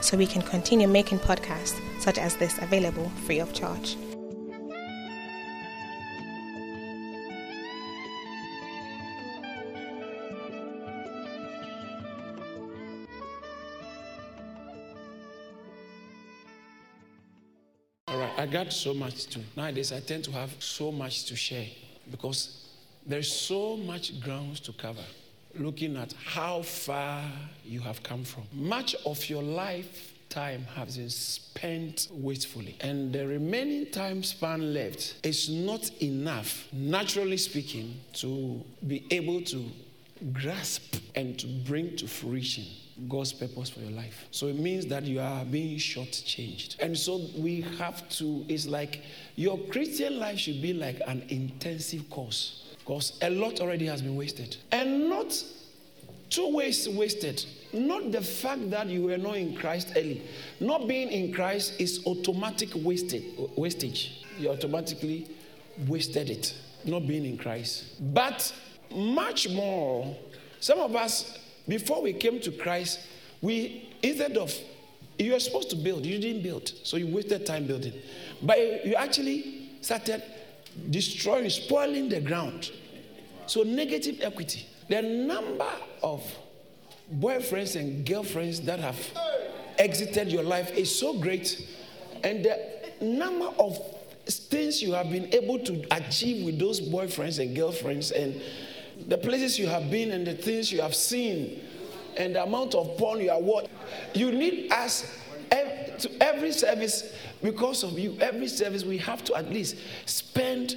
so we can continue making podcasts such as this available free of charge. All right, I got so much to. Nowadays, I tend to have so much to share because there's so much grounds to cover. Looking at how far you have come from. Much of your lifetime has been spent wastefully, and the remaining time span left is not enough, naturally speaking, to be able to grasp and to bring to fruition God's purpose for your life. So it means that you are being shortchanged. And so we have to, it's like your Christian life should be like an intensive course because a lot already has been wasted. And not two ways wasted. Not the fact that you were not in Christ early. Not being in Christ is automatic wasted, wastage. You automatically wasted it, not being in Christ. But much more, some of us, before we came to Christ, we, instead of, you were supposed to build, you didn't build. So you wasted time building. But you actually started destroying, spoiling the ground. So negative equity. The number of boyfriends and girlfriends that have exited your life is so great, and the number of things you have been able to achieve with those boyfriends and girlfriends, and the places you have been, and the things you have seen, and the amount of porn you are watching. You need us to every service because of you. Every service we have to at least spend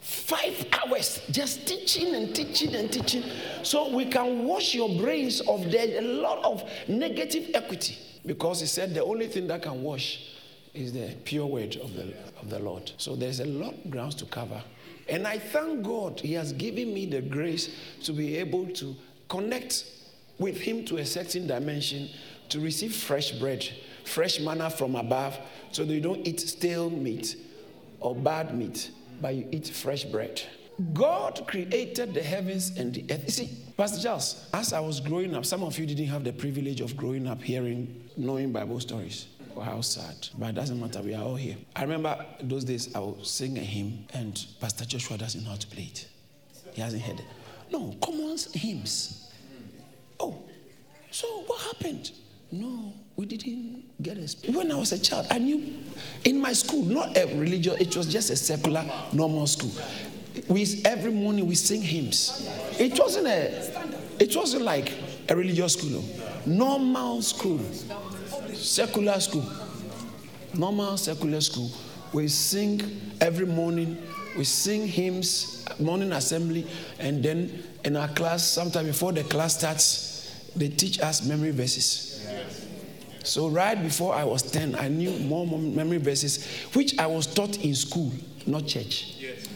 five hours just teaching and teaching and teaching so we can wash your brains of the, a lot of negative equity. Because he said the only thing that can wash is the pure word of the, of the lord. So there's a lot of grounds to cover. And i thank god he has given me the grace to be able to connect with him to a certain dimension to receive fresh bread fresh manna from above so that you don't eat stale meat or bad meat but you eat fresh bread. God created the heavens and the earth. You see, Pastor Charles, as I was growing up, some of you didn't have the privilege of growing up hearing, knowing Bible stories. How sad. But it doesn't matter, we are all here. I remember those days I would sing a hymn and Pastor Joshua doesn't know how to play it. He hasn't heard it. No, common hymns. Oh, so what happened? No, we didn't get a. When I was a child, I knew in my school, not a religious, it was just a secular, normal school. We every morning we sing hymns. It wasn't a, it wasn't like a religious school. no. Normal school, secular school, normal secular school. We sing every morning. We sing hymns, morning assembly, and then in our class, sometime before the class starts, they teach us memory verses. So, right before I was 10, I knew more memory verses, which I was taught in school, not church. Yes.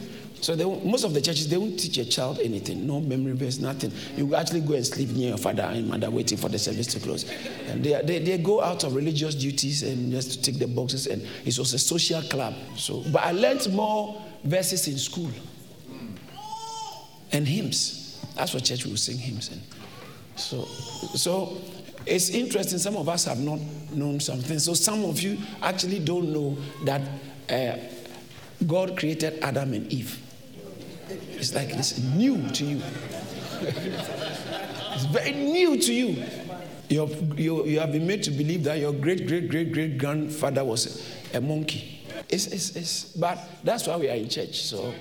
So, they, most of the churches, they won't teach a child anything, no memory verse, nothing. You actually go and sleep near your father and mother waiting for the service to close. And they, they, they go out of religious duties and just to tick the boxes, and it was a social club. So, but I learned more verses in school and hymns. That's what church will sing hymns in. So, so it's interesting, some of us have not known something. So some of you actually don't know that uh, God created Adam and Eve. It's like it's new to you. it's very new to you. You're, you you have been made to believe that your great, great, great, great grandfather was a monkey. It's, it's, it's, but that's why we are in church. So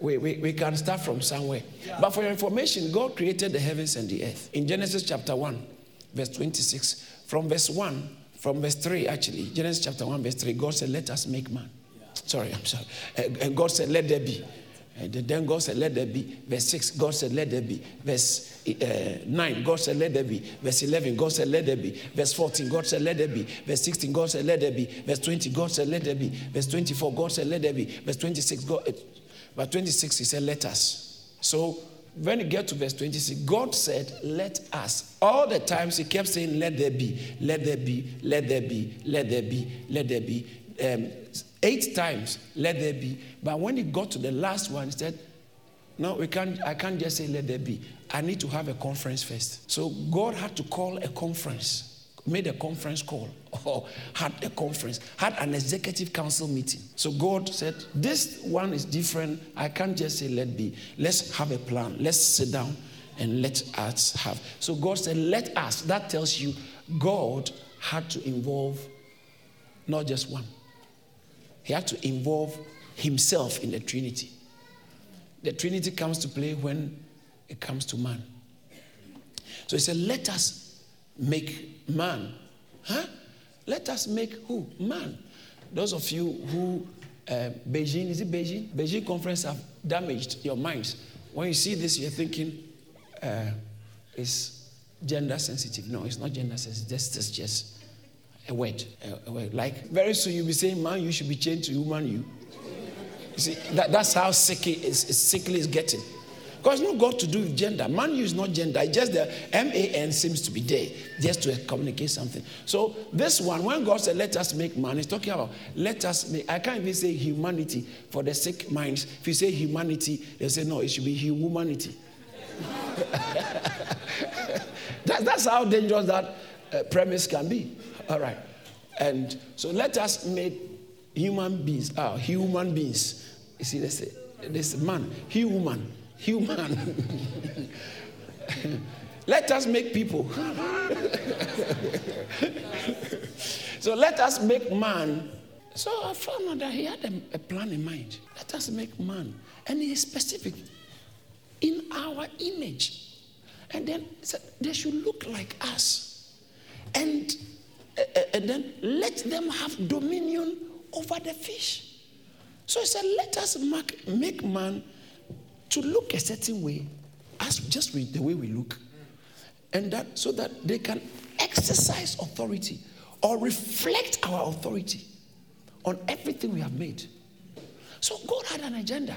we, we, we can start from somewhere. But for your information, God created the heavens and the earth. In Genesis chapter 1, verse 26. From verse 1, from verse 3, actually, Genesis chapter 1, verse 3, God said, Let us make man. Sorry, I'm sorry. And God said, Let there be. And then God said, Let there be. Verse 6, God said, Let there be. Verse uh, 9, God said, Let there be. Verse 11, God said, Let there be. Verse 14, God said, Let there be. Verse 16, God said, Let there be. Verse 20, God said, Let there be. Verse 24, God said, Let there be. Verse 26, God. But 26, He said, Let us. So when you get to verse 26, God said, Let us. All the times He kept saying, Let there be, let there be, let there be, let there be, let there be. Um, eight times, let there be. But when he got to the last one, he said, No, we can't, I can't just say let there be. I need to have a conference first. So God had to call a conference, made a conference call, or had a conference, had an executive council meeting. So God said, This one is different. I can't just say let be. Let's have a plan. Let's sit down and let us have. So God said, Let us. That tells you God had to involve not just one. He had to involve himself in the Trinity. The Trinity comes to play when it comes to man. So he said, Let us make man. Huh? Let us make who? Man. Those of you who, uh, Beijing, is it Beijing? Beijing conference have damaged your minds. When you see this, you're thinking uh, it's gender sensitive. No, it's not gender sensitive. This is just a word, a, a word. Like very soon you'll be saying, man, you should be changed to woman, you. You see, that, that's how sick is, sickly is getting. Because it's not got to do with gender. Man is not gender. It's just the M-A-N seems to be there just to communicate something. So this one, when God said, let us make man, he's talking about let us make, I can't even say humanity for the sick minds. If you say humanity, they say, no, it should be humanity. that, that's how dangerous that uh, premise can be. All right. And so let us make human beings, ah, human beings. You see, they this, this man, human, human. let us make people. so let us make man. So I found out that he had a, a plan in mind. Let us make man. And he is specific in our image. And then said they should look like us. And eh, eh, and then let them have dominion over the fish. So he said, let us make, make man to look a certain way, as just the way we look, and that so that they can exercise authority or reflect our authority on everything we have made. So God had an agenda.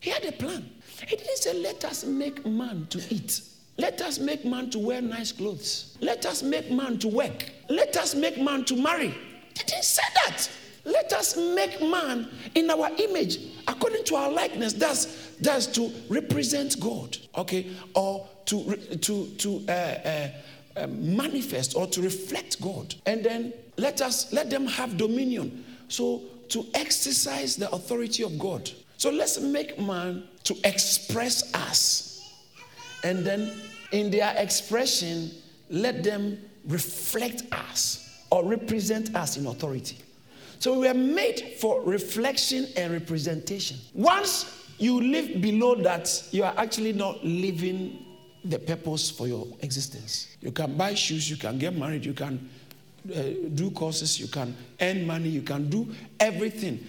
He had a plan. He didn't say, let us make man to eat. Let us make man to wear nice clothes. Let us make man to work. Let us make man to marry. He didn't say that. Let us make man in our image, according to our likeness. That's, that's to represent God, okay? Or to, to, to uh, uh, uh, manifest or to reflect God. And then let us let them have dominion. So to exercise the authority of God. So let's make man to express us. And then in their expression, let them reflect us or represent us in authority. So we were made for reflection and representation. Once you live below that, you are actually not living the purpose for your existence. You can buy shoes, you can get married, you can uh, do courses, you can earn money, you can do everything.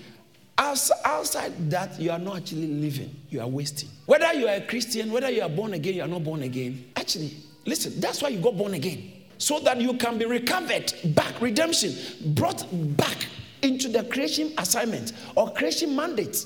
Outside that, you are not actually living, you are wasting. Whether you are a Christian, whether you are born again, you are not born again. Actually, listen, that's why you got born again. So that you can be recovered back, redemption, brought back into the creation assignment or creation mandate.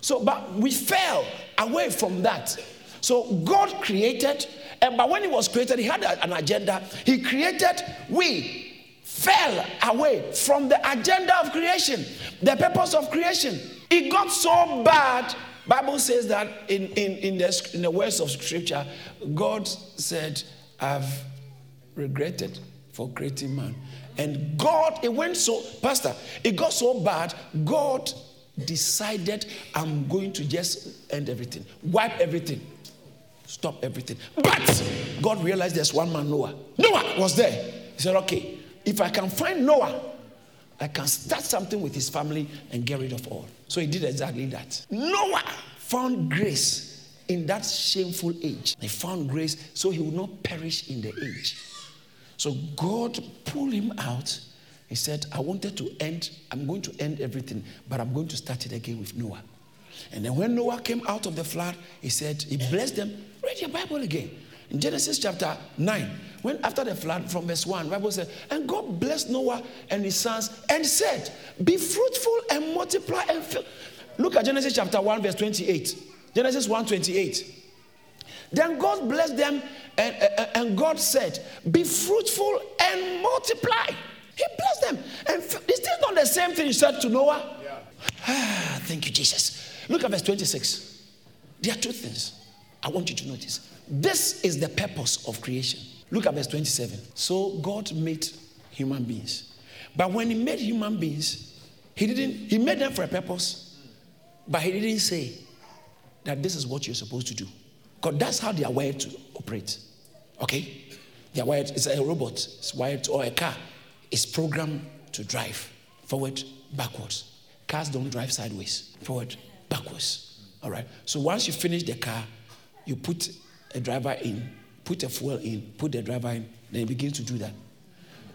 So, but we fell away from that. So God created, and but when He was created, He had an agenda. He created, we fell away from the agenda of creation, the purpose of creation. It got so bad. Bible says that in, in, in, the, in the words of scripture, God said, I've regretted for creating man. And God, it went so, Pastor, it got so bad, God decided, I'm going to just end everything, wipe everything, stop everything. But God realized there's one man, Noah. Noah was there. He said, Okay, if I can find Noah, I can start something with his family and get rid of all. So he did exactly that. Noah found grace in that shameful age. He found grace so he would not perish in the age. So God pulled him out. He said, I wanted to end, I'm going to end everything, but I'm going to start it again with Noah. And then when Noah came out of the flood, he said, he blessed them. Read your Bible again. In Genesis chapter 9, when after the flood from verse 1, Bible said, and God blessed Noah and his sons and said, Be fruitful and multiply and fill. Look at Genesis chapter 1, verse 28. Genesis 1 28. Then God blessed them, and, and God said, Be fruitful and multiply. He blessed them. And is this not the same thing he said to Noah? Yeah. Ah, thank you, Jesus. Look at verse 26. There are two things I want you to notice. This is the purpose of creation. Look at verse 27. So God made human beings. But when he made human beings, he didn't, he made them for a purpose, but he didn't say that this is what you're supposed to do. Because that's how they are wired to operate. Okay? They are wired, it's a robot, it's wired, to, or a car. It's programmed to drive forward, backwards. Cars don't drive sideways, forward, backwards. All right? So once you finish the car, you put a driver in, put a fuel in, put the driver in, then it begins to do that.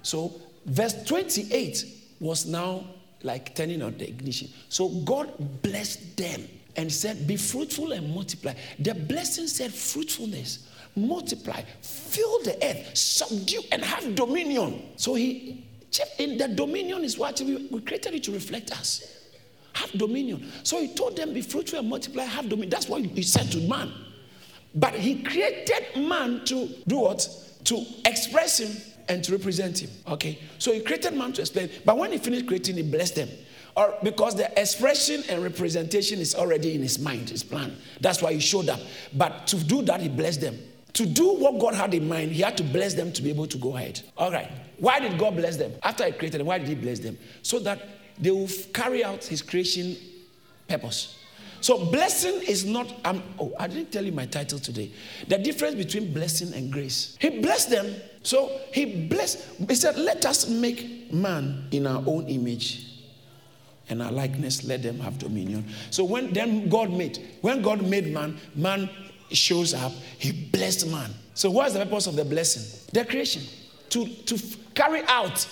So verse 28 was now like turning on the ignition. So God blessed them and said, Be fruitful and multiply. The blessing said, Fruitfulness, multiply, fill the earth, subdue, and have dominion. So he, in the dominion is what we, created it to reflect us. Have dominion. So he told them, Be fruitful and multiply, have dominion. That's what he said to man. But he created man to do what? To express him and to represent him. Okay? So he created man to explain. But when he finished creating, he blessed them. Or because the expression and representation is already in his mind, his plan. That's why he showed up. But to do that, he blessed them. To do what God had in mind, he had to bless them to be able to go ahead. All right. Why did God bless them? After he created them, why did he bless them? So that they will carry out his creation purpose. So blessing is not. Um, oh, I didn't tell you my title today. The difference between blessing and grace. He blessed them. So he blessed. He said, "Let us make man in our own image." And our likeness, let them have dominion. So when then God made, when God made man, man shows up, he blessed man. So what's the purpose of the blessing? The creation. To, to carry out,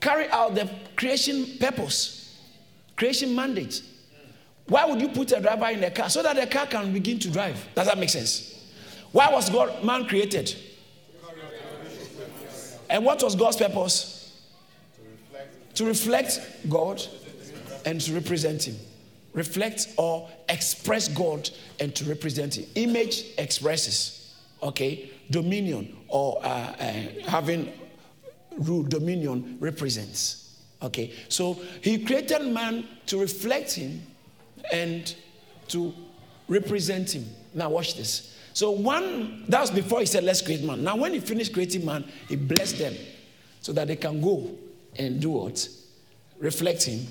carry out the creation purpose, creation mandate. Why would you put a driver in a car? So that the car can begin to drive. Does that make sense? Why was God man created? And what was God's purpose? To reflect God and to represent Him. Reflect or express God and to represent Him. Image expresses, okay? Dominion or uh, uh, having rule, dominion represents, okay? So He created man to reflect Him and to represent Him. Now, watch this. So, one, that was before He said, Let's create man. Now, when He finished creating man, He blessed them so that they can go and do what? Reflect Him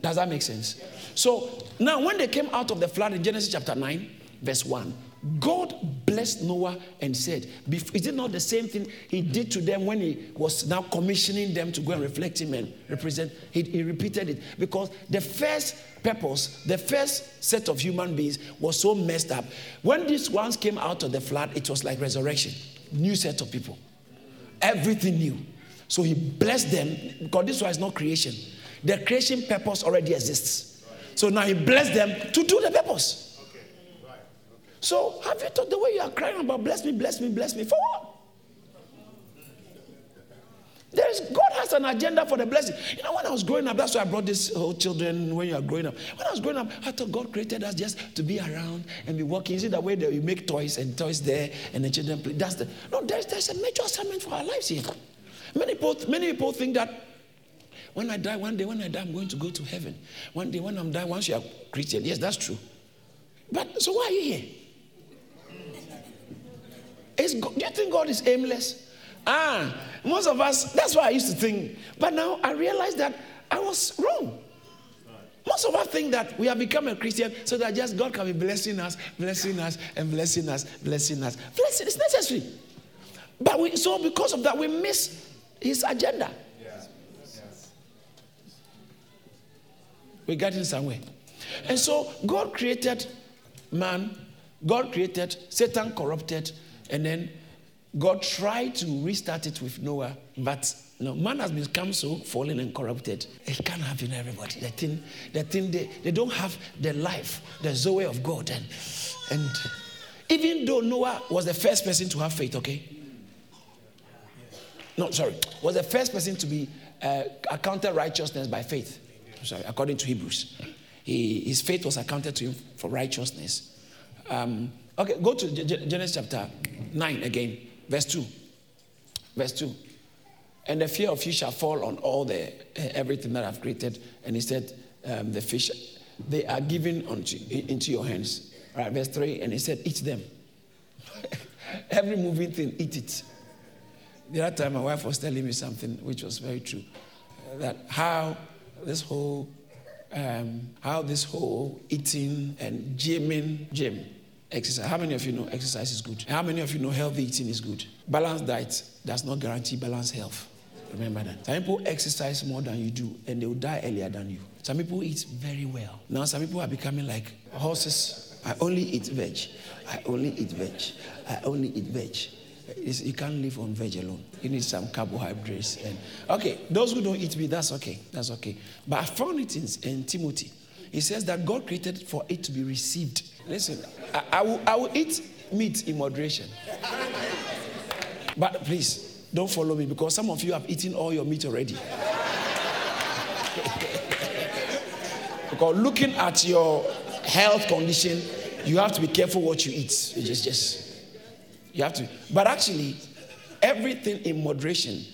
does that make sense? So now, when they came out of the flood in Genesis chapter 9, verse 1, God blessed Noah and said, Is it not the same thing he did to them when he was now commissioning them to go and reflect him and represent? He, he repeated it because the first purpose, the first set of human beings was so messed up. When these ones came out of the flood, it was like resurrection, new set of people, everything new. So he blessed them because this was not creation. The creation purpose already exists. So now he blessed them to do the purpose. So have you thought the way you are crying about bless me, bless me, bless me? For what? There is God has an agenda for the blessing. You know, when I was growing up, that's why I brought this whole children when you are growing up. When I was growing up, I thought God created us just to be around and be working. Is it the way that we make toys and toys there and the children play? That's the no, there's there's a major assignment for our lives here. Many people, many people think that when I die, one day when I die, I'm going to go to heaven. One day when I'm dying, once you are Christian, yes, that's true. But so why are you here? Is God, do you think God is aimless? Ah, most of us, that's what I used to think. But now I realize that I was wrong. Most of us think that we have become a Christian so that just God can be blessing us, blessing us, and blessing us, blessing us. Blessing is necessary. But we, so because of that, we miss his agenda. We're getting somewhere. And so God created man, God created, Satan corrupted, and then God tried to restart it with Noah, but No, man has become so fallen and corrupted. It can't happen to everybody. The thing, the thing they, they don't have the life, the Zoe of God. And, and even though Noah was the first person to have faith, okay? No, sorry, was the first person to be uh, accounted righteousness by faith. Sorry, according to Hebrews. He, his faith was accounted to him for righteousness. Um, okay, go to Genesis chapter 9 again, verse 2. Verse 2. And the fear of you shall fall on all the everything that I've created. And he said, um, the fish, they are given unto, into your hands. Right, verse 3. And he said, eat them. Every moving thing, eat it. The other time, my wife was telling me something which was very true. That how this whole, um, how this whole eating and gymming, gym, exercise. How many of you know exercise is good? How many of you know healthy eating is good? Balanced diet does not guarantee balanced health. Remember that. Some people exercise more than you do and they will die earlier than you. Some people eat very well. Now, some people are becoming like horses. I only eat veg. I only eat veg. I only eat veg. It's, you can't live on veg alone. You need some carbohydrates. And okay, those who don't eat meat, that's okay. That's okay. But I found it in, in Timothy. He says that God created for it to be received. Listen, I, I, will, I will eat meat in moderation. But please, don't follow me because some of you have eaten all your meat already. because looking at your health condition, you have to be careful what you eat. You just, just, you have to. But actually, everything in moderation,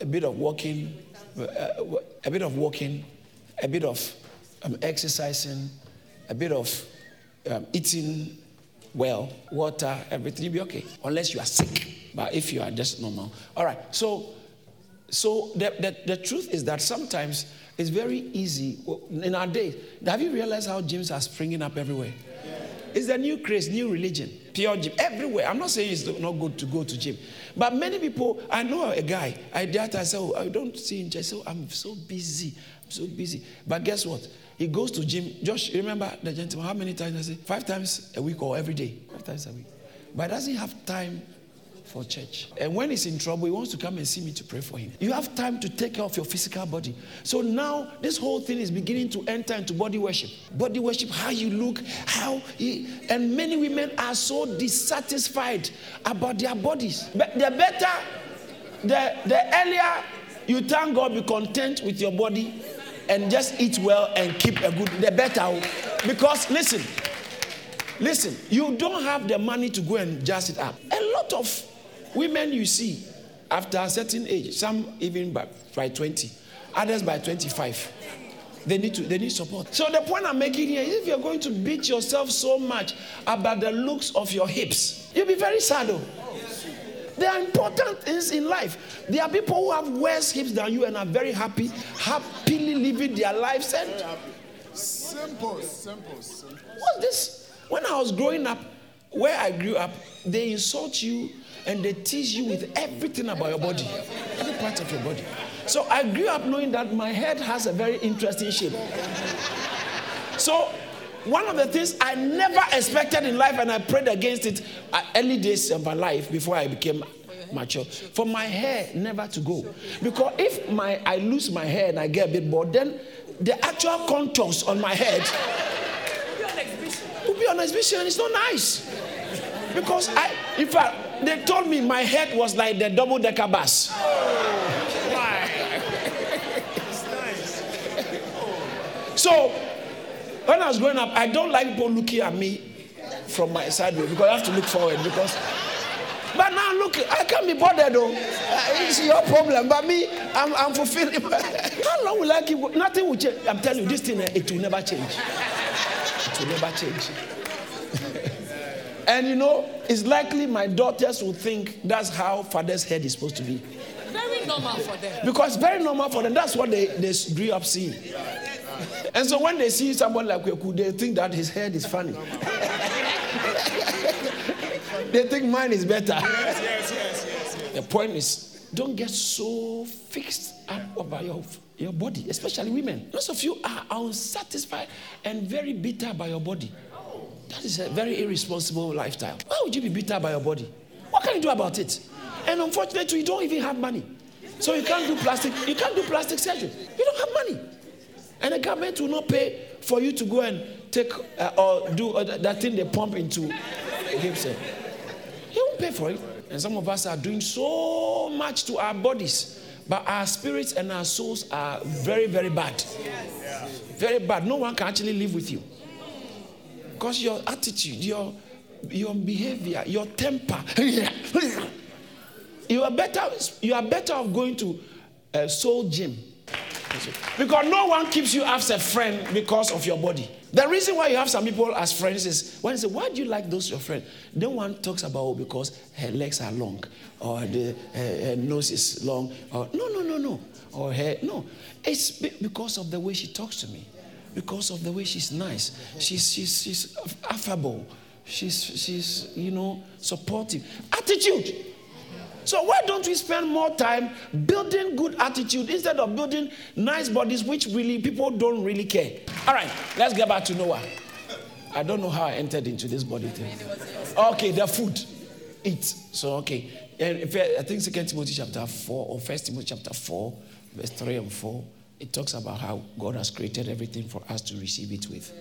a bit of walking, uh, a bit of walking, a bit of um, exercising, a bit of um, eating well, water, everything, you'll be okay. Unless you are sick. But if you are just normal. All right. So, so the, the, the truth is that sometimes it's very easy. In our day, have you realized how gyms are springing up everywhere? It's a new craze, new religion, pure gym, everywhere. I'm not saying it's not good to go to gym. But many people, I know a guy, I did I said, oh, I don't see him. I said, oh, I'm so busy. I'm so busy. But guess what? He goes to gym. Josh, remember the gentleman, how many times I say? Five times a week or every day? Five times a week. But doesn't have time for church. And when he's in trouble, he wants to come and see me to pray for him. You have time to take care of your physical body. So now this whole thing is beginning to enter into body worship. Body worship, how you look, how he, and many women are so dissatisfied about their bodies. But the better, the, the earlier you thank God, be content with your body and just eat well and keep a good, the better. Because listen, listen, you don't have the money to go and just it up. A lot of Women you see after a certain age, some even by, by 20, others by 25. They need to they need support. So the point I'm making here is if you're going to beat yourself so much about the looks of your hips, you'll be very sad. Though. There are important things in life. There are people who have worse hips than you and are very happy, happily living their lives. And simple, simple, simple. What's this? When I was growing up, where I grew up, they insult you and they tease you with everything about your body, every part of your body. So I grew up knowing that my head has a very interesting shape. So one of the things I never expected in life, and I prayed against it at early days of my life before I became mature, for my hair never to go. Because if my I lose my hair and I get a bit bored, then the actual contours on my head will be on exhibition. It's not nice. Because I, in fact, they told me my head was like the double decker bus. Why? So, when I was growing up, I don't like people looking at me from my sideways because I have to look forward. Because, but now look, I can't be bothered though. Uh, it's your problem. But me, I'm, I'm fulfilling. How long will I keep? Nothing will change. I'm telling you, this thing, it will never change. It will never change. And you know, it's likely my daughters will think that's how father's head is supposed to be. Very normal for them. Because very normal for them. That's what they, they grew up seeing. And so when they see someone like Kweku, they think that his head is funny. they think mine is better. Yes, yes, yes, yes, yes. The point is, don't get so fixed up about your, your body, especially women. Most of you are unsatisfied and very bitter by your body. That is a very irresponsible lifestyle. Why would you be bitter by your body? What can you do about it? And unfortunately, you don't even have money. So you can't do plastic, you can't do plastic surgery. You don't have money. And the government will not pay for you to go and take uh, or do uh, that thing they pump into hips. He won't pay for it. And some of us are doing so much to our bodies, but our spirits and our souls are very, very bad. Very bad. No one can actually live with you. Because your attitude, your your behavior, your temper. you are better, you are better off going to a soul gym. Because no one keeps you as a friend because of your body. The reason why you have some people as friends is when they say, Why do you like those your friends? Then one talks about oh, because her legs are long, or the, her, her nose is long, or no, no, no, no, or her, no. It's because of the way she talks to me, because of the way she's nice. She's, she's, she's affable, she's, she's, you know, supportive. Attitude. So why don't we spend more time building good attitude instead of building nice bodies, which really people don't really care? All right, let's get back to Noah. I don't know how I entered into this body thing. Okay, the food, eat. So okay, eh, and eh, I think Second Timothy chapter four or First Timothy chapter four, verse three and four, it talks about how God has created everything for us to receive it with.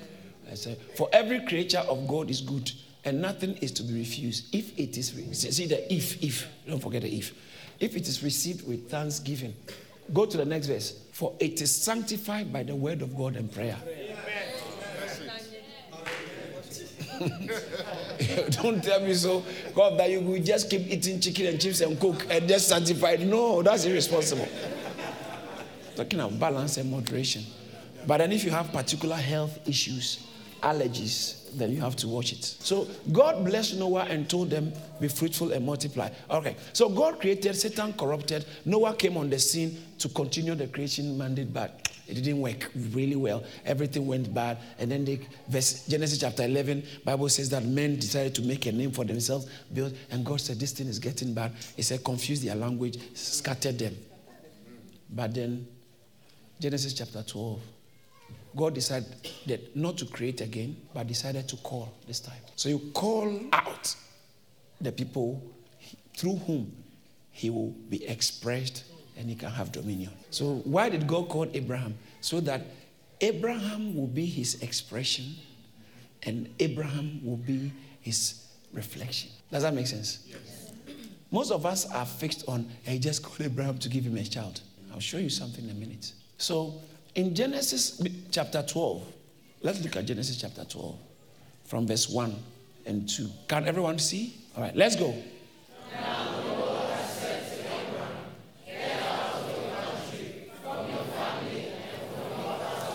I said, for every creature of God is good and nothing is to be refused. If it is see the if if. Don't forget the if. If it is received with thanksgiving go to the next verse. For it is sanctified by the word of god and prayer. Don't tell me so. God that you will just keep eating chicken and chips and cook and just sanctified no that's irresponsible talking of balance and moderation but then if you have particular health issues allergies then you have to watch it. So God blessed Noah and told them, Be fruitful and multiply. Okay, so God created, Satan corrupted. Noah came on the scene to continue the creation mandate, but it didn't work really well. Everything went bad. And then the verse, Genesis chapter 11, Bible says that men decided to make a name for themselves, build, and God said, This thing is getting bad. He said, Confuse their language, scattered them. But then, Genesis chapter 12, God decided not to create again, but decided to call this time. So you call out the people through whom he will be expressed and he can have dominion. So why did God call Abraham? So that Abraham will be his expression and Abraham will be his reflection. Does that make sense? Yes. Most of us are fixed on, hey, just call Abraham to give him a child. I'll show you something in a minute. So in Genesis chapter 12, let's look at Genesis chapter 12 from verse 1 and 2. Can everyone see? All right, let's go.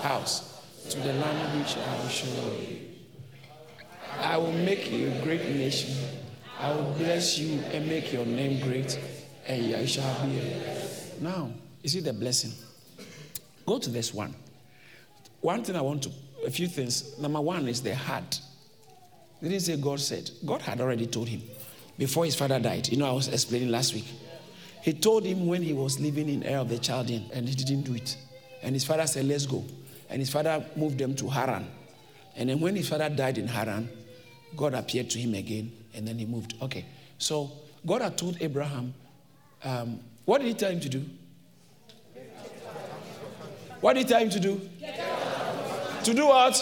House to the land which I will show you. I will make you a great nation. I will bless you and make your name great, and you shall be. Now, is it the blessing? Go to this one. One thing I want to, a few things. Number one is the heart. They didn't say God said. God had already told him before his father died. You know, I was explaining last week. He told him when he was living in Ur of the Chaldean, and he didn't do it. And his father said, Let's go. And his father moved them to Haran. And then when his father died in Haran, God appeared to him again, and then he moved. Okay. So God had told Abraham, um, what did he tell him to do? What did he tell him to do? To do what?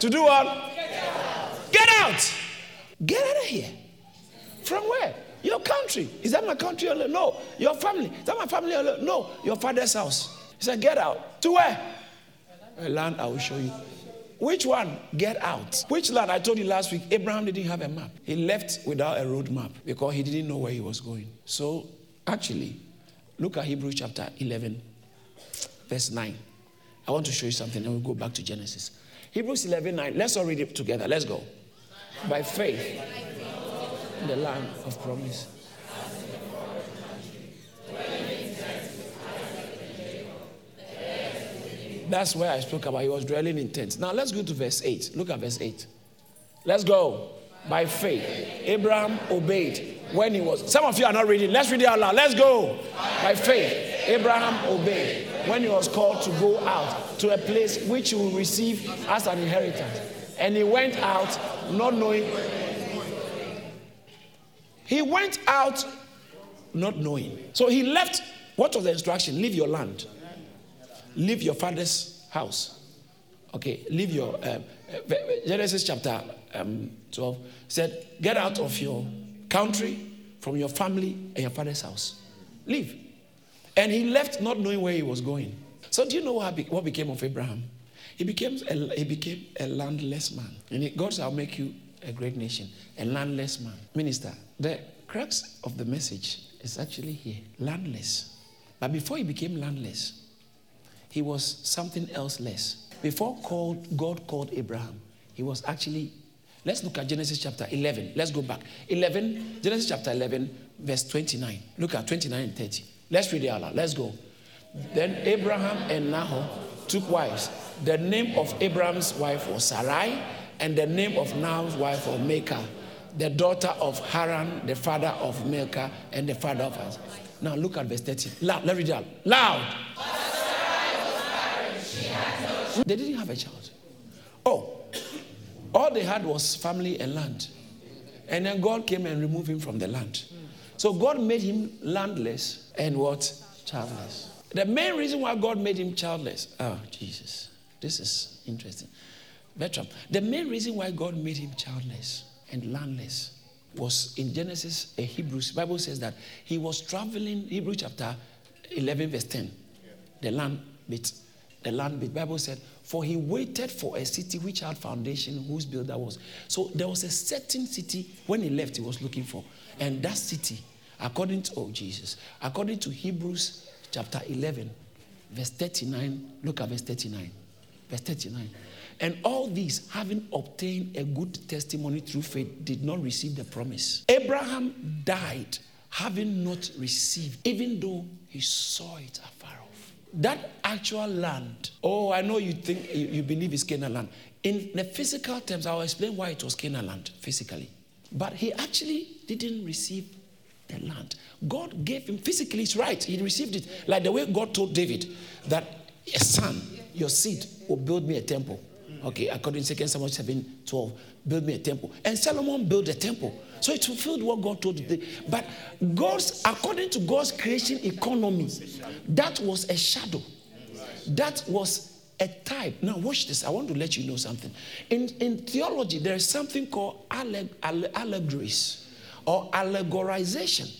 To do what? Get out. Get out of here. From where? Your country. Is that my country? Alone? No. Your family. Is that my family? Alone? No. Your father's house. He said, Get out. To where? A land I will show you. Which one? Get out. Which land? I told you last week, Abraham didn't have a map. He left without a road map because he didn't know where he was going. So, actually, look at Hebrews chapter 11, verse 9. I want to show you something, and we'll go back to Genesis. Hebrews 11 9. Let's all read it together. Let's go. By faith, in the land of promise. That's where I spoke about. He was dwelling in tents. Now let's go to verse 8. Look at verse 8. Let's go. By faith, Abraham obeyed when he was. Some of you are not reading. Let's read it out loud. Let's go. By faith, Abraham obeyed when he was called to go out to a place which he will receive as an inheritance. And he went out not knowing. He went out not knowing. So he left. What was the instruction? Leave your land, leave your father's house. Okay, leave your. Um, uh, Genesis chapter um, 12 said, Get out of your country, from your family, and your father's house. Leave. And he left not knowing where he was going. So, do you know what, became of Abraham? He became a, he became a landless man. And God shall make you a great nation, a landless man. Minister, the crux of the message is actually here landless. But before he became landless, he was something else less. Before called, God called Abraham, he was actually, let's look at Genesis chapter 11. Let's go back. 11, Genesis chapter 11, verse 29. Look at 29 and 30. Let's read it out loud. Let's go. Then Abraham and Nahor took wives. The name of Abraham's wife was Sarai, and the name of Nahor's wife was Milcah, the daughter of Haran, the father of Milcah, and the father of us. Now look at verse 30. Loud. Let's read it out. Loud. They didn't have a child. Oh, all they had was family and land. And then God came and removed him from the land. So God made him landless and what? Childless. The main reason why God made him childless. Oh, Jesus. This is interesting. Bertram, the main reason why God made him childless and landless was in Genesis, a Hebrews, Bible says that he was traveling, Hebrew chapter 11, verse 10. The land bit, the land bit. Bible said, for he waited for a city which had foundation, whose builder was. So there was a certain city when he left, he was looking for. And that city, according to, oh Jesus, according to Hebrews chapter 11, verse 39, look at verse 39. Verse 39. And all these, having obtained a good testimony through faith, did not receive the promise. Abraham died having not received, even though he saw it afar off. That actual land, oh, I know you think you, you believe it's Canaan land. In the physical terms, I'll explain why it was Canaan land physically. But he actually didn't receive the land. God gave him physically, it's right. He received it. Like the way God told David that a son, your seed, will build me a temple. Okay, according to 2 Samuel 7 12, build me a temple. And Solomon built a temple. So it fulfilled what God told him. But God's, according to God's creation economy, that was a shadow. That was a type. Now, watch this. I want to let you know something. In, in theology, there is something called alleg- allegories or allegorization.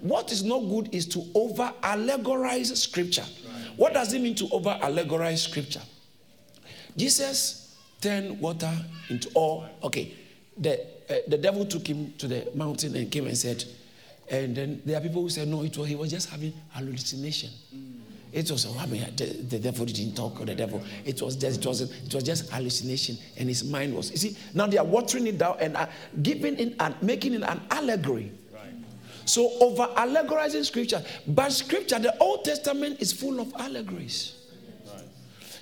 What is not good is to over allegorize scripture. What does it mean to over allegorize scripture? Jesus turned water into oil. Okay, the, uh, the devil took him to the mountain and came and said, and then there are people who said, no, it was, he was just having hallucination. It was, oh, I mean, the, the, devil didn't talk, or the devil, it was just, it was, it was just hallucination, and his mind was. You see, now they are watering it down and giving it and making it an allegory. So over allegorizing scripture, but scripture, the Old Testament is full of allegories.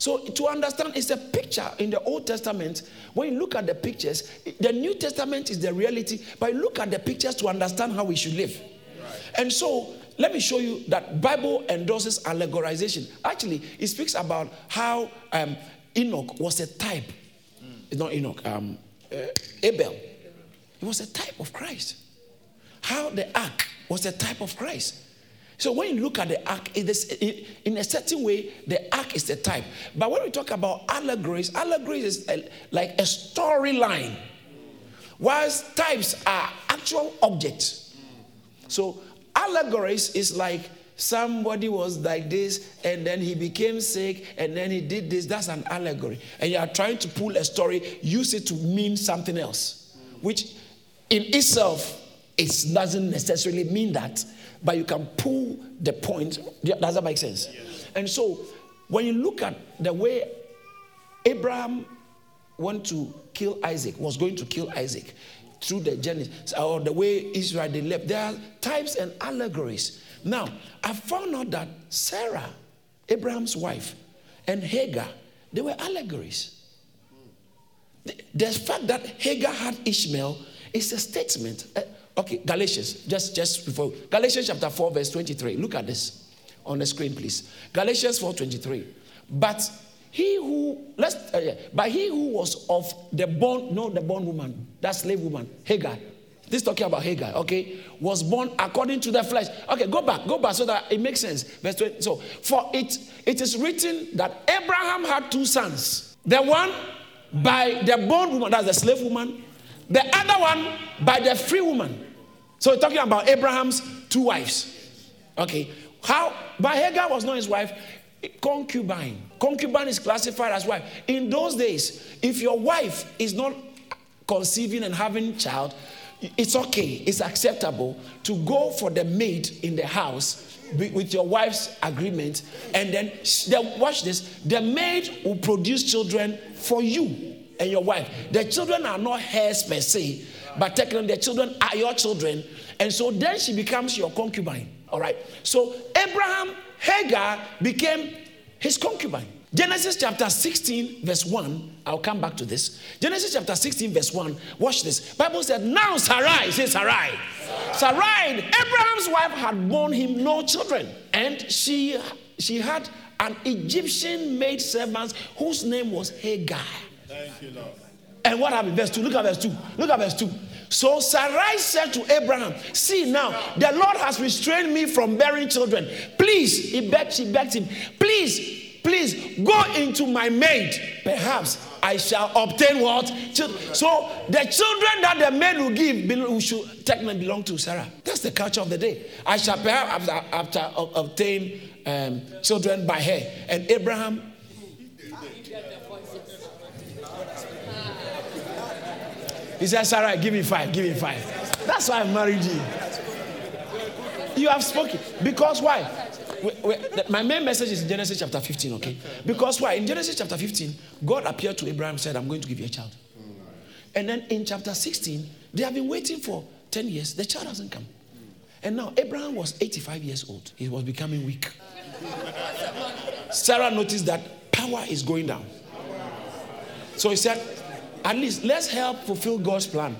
So to understand, it's a picture in the Old Testament. When you look at the pictures, the New Testament is the reality, but look at the pictures to understand how we should live. And so let me show you that Bible endorses allegorization. Actually, it speaks about how um, Enoch was a type. It's not Enoch, um, uh, Abel. He was a type of Christ. How the ark was a type of Christ. So when you look at the ark, it is, it, in a certain way, the ark is the type. But when we talk about allegories, allegories is a, like a storyline, whilst types are actual objects. So allegories is like somebody was like this and then he became sick and then he did this. That's an allegory. And you are trying to pull a story, use it to mean something else, which in itself it doesn't necessarily mean that, but you can pull the point. Does that make sense? Yes. And so when you look at the way Abraham went to kill Isaac, was going to kill Isaac through the journey, or the way Israel they left, there are types and allegories. Now, I found out that Sarah, Abraham's wife, and Hagar, they were allegories. The, the fact that Hagar had Ishmael is a statement. Uh, Okay, Galatians, just, just before. Galatians chapter 4, verse 23. Look at this on the screen, please. Galatians 4, 23. But he who, let's, uh, yeah, but he who was of the born, no, the bondwoman, that slave woman, Hagar. this talking about Hagar, okay, was born according to the flesh. Okay, go back, go back so that it makes sense. Verse 20. So, for it, it is written that Abraham had two sons. The one by the bondwoman, that's the slave woman. The other one by the free woman. So, we're talking about Abraham's two wives. Okay, how? But Hagar was not his wife. Concubine. Concubine is classified as wife. In those days, if your wife is not conceiving and having child, it's okay, it's acceptable to go for the maid in the house with your wife's agreement, and then watch this the maid will produce children for you and your wife. The children are not hers per se, but technically the children are your children, and so then she becomes your concubine. All right, so Abraham, Hagar became his concubine. Genesis chapter 16, verse 1. I'll come back to this. Genesis chapter 16, verse 1. Watch this. Bible said, Now Sarai, say Sarai. Sarai, Abraham's wife, had borne him no children. And she she had an Egyptian maid servant whose name was Hagar. Thank you, Lord. And what happened? Verse 2. Look at verse 2. Look at verse 2. So Sarai said to Abraham, See now, the Lord has restrained me from bearing children. Please, he begged, she begged him, please Please go into my maid. Perhaps I shall obtain what? So the children that the maid will give should technically belong to Sarah. That's the culture of the day. I shall perhaps after, after obtain um, children by her. And Abraham. He said, Sarah, give me five, give me five. That's why I married you. You have spoken. Because why? my main message is in Genesis chapter 15, okay? Because why? In Genesis chapter 15, God appeared to Abraham and said, I'm going to give you a child. And then in chapter 16, they have been waiting for 10 years. The child hasn't come. And now Abraham was 85 years old. He was becoming weak. Sarah noticed that power is going down. So he said, at least let's help fulfill God's plan.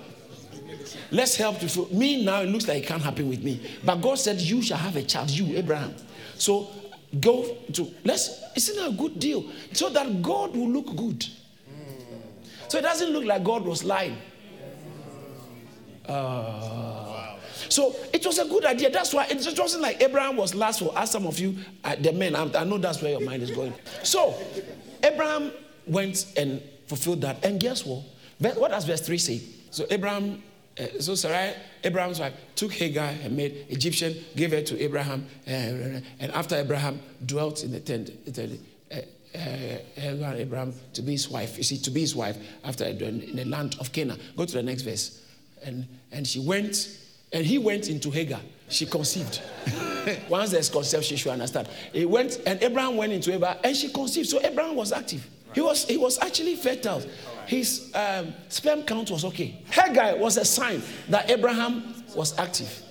Let's help to fulfill. Me now, it looks like it can't happen with me. But God said, You shall have a child, you, Abraham. So go to, let's, isn't a good deal? So that God will look good. So it doesn't look like God was lying. Uh, so it was a good idea. That's why it just wasn't like Abraham was last for as some of you, uh, the men. I, I know that's where your mind is going. So Abraham went and fulfilled that. And guess what? What does verse 3 say? So Abraham uh, so Sarai, Abraham's wife, took Hagar, and made Egyptian, gave her to Abraham, uh, and after Abraham dwelt in the tent, uh, Hagar Abraham to be his wife. You see, to be his wife after in the land of Canaan. Go to the next verse. And and she went, and he went into Hagar. She conceived. Once there's conception, she should understand. He went, and Abraham went into Hagar, and she conceived. So Abraham was active. He was he was actually fertile his um, sperm count was okay. Hagar was a sign that Abraham was active.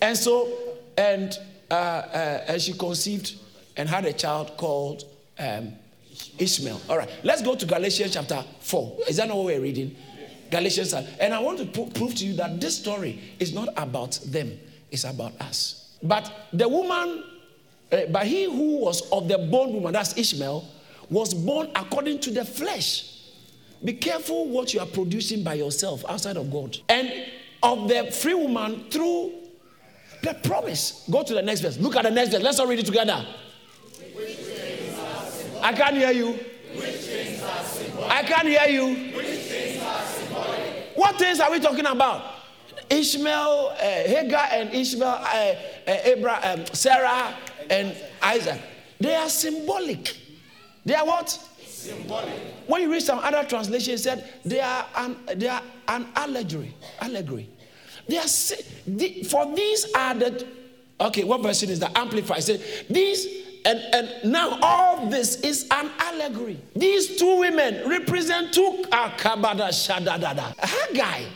And so, and, uh, uh, and she conceived and had a child called um, Ishmael. All right, let's go to Galatians chapter 4. Is that not what we're reading? Galatians. And I want to pro- prove to you that this story is not about them, it's about us. But the woman, uh, but he who was of the bondwoman, that's Ishmael, was born according to the flesh be careful what you are producing by yourself outside of God. And of the free woman through the promise. Go to the next verse. Look at the next verse. Let's all read it together. I can't hear you. I can't hear you. What things are we talking about? Ishmael, uh, Hagar, and Ishmael, uh, uh, Abraham, um, Sarah, and Isaac. They are symbolic. They are what? Symbolic. When you read some other translation, said they are an, they are an allegory. Allegory. They are for these are the okay. What version is the amplified? Said these and and now all this is an allegory. These two women represent two ah, akabada shadadada. Hagar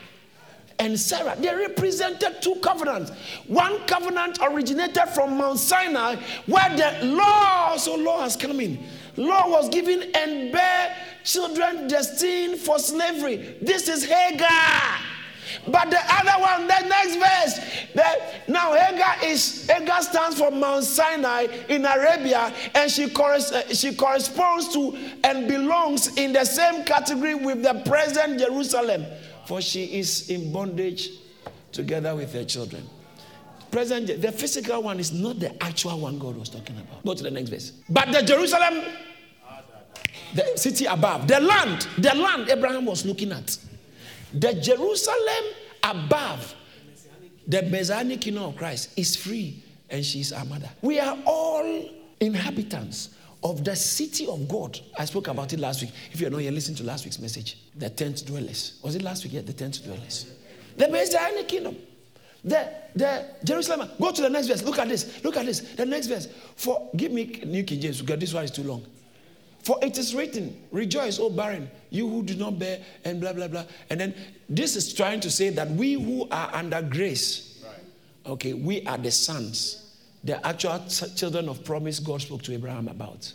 and Sarah, they represented two covenants. One covenant originated from Mount Sinai, where the law, so oh, law has come in law was given and bear children destined for slavery. This is Hagar. But the other one, the next verse, the, now Hagar is Hagar stands for Mount Sinai in Arabia, and she, uh, she corresponds to and belongs in the same category with the present Jerusalem, for she is in bondage together with her children. Present, the physical one is not the actual one God was talking about. Go to the next verse. But the Jerusalem, the city above, the land, the land Abraham was looking at, the Jerusalem above, the Messianic kingdom of Christ is free, and she is our mother. We are all inhabitants of the city of God. I spoke about it last week. If you're not here, listen to last week's message. The tent dwellers. Was it last week? Yeah, the tent dwellers. The Messianic kingdom. The, the Jerusalem. Go to the next verse. Look at this. Look at this. The next verse. For give me New King James because this one is too long. For it is written, Rejoice, O barren, you who do not bear, and blah, blah, blah. And then this is trying to say that we who are under grace, okay, we are the sons, the actual children of promise God spoke to Abraham about.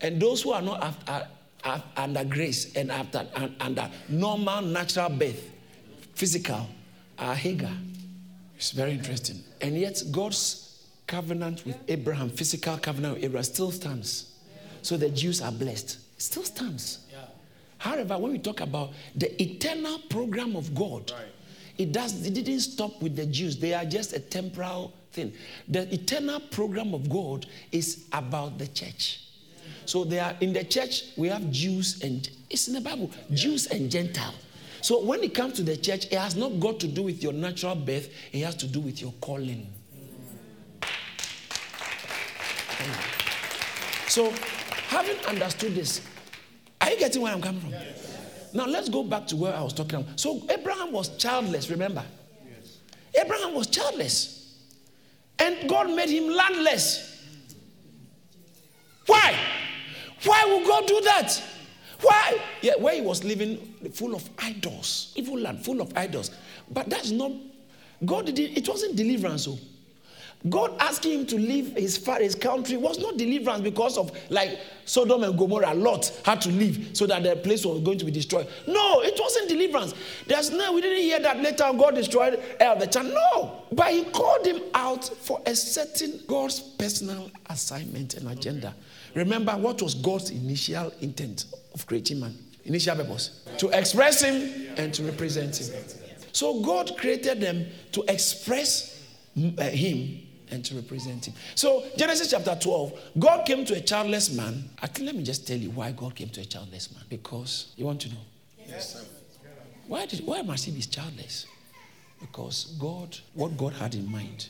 And those who are not after, are under grace and after under normal natural birth, physical, are Hagar. It's very interesting. And yet, God's covenant with Abraham, physical covenant with Abraham, still stands. So the Jews are blessed. It still stands. Yeah. However, when we talk about the eternal program of God, right. it does it didn't stop with the Jews. They are just a temporal thing. The eternal program of God is about the church. So they are in the church, we have Jews and it's in the Bible, yeah. Jews and Gentile. So when it comes to the church, it has not got to do with your natural birth, it has to do with your calling. So having understood this, are you getting where I'm coming from? Yes. Now let's go back to where I was talking about. So Abraham was childless, remember? Yes. Abraham was childless. And God made him landless. Why? Why would God do that? Why? Yeah, where he was living full of idols, evil land, full of idols. But that's not, God did it, wasn't deliverance. So. Oh. God asking him to leave his his country was not deliverance because of like Sodom and Gomorrah. Lot had to leave so that the place was going to be destroyed. No, it wasn't deliverance. There's no, we didn't hear that later on God destroyed El. No, but he called him out for a certain God's personal assignment and agenda. Remember what was God's initial intent of creating man? Initial purpose to express him and to represent him. So God created them to express uh, him and to represent him. So, Genesis chapter 12, God came to a childless man. Actually, let me just tell you why God came to a childless man. Because you want to know? Yes. Why, did, why must he be childless? Because God, what God had in mind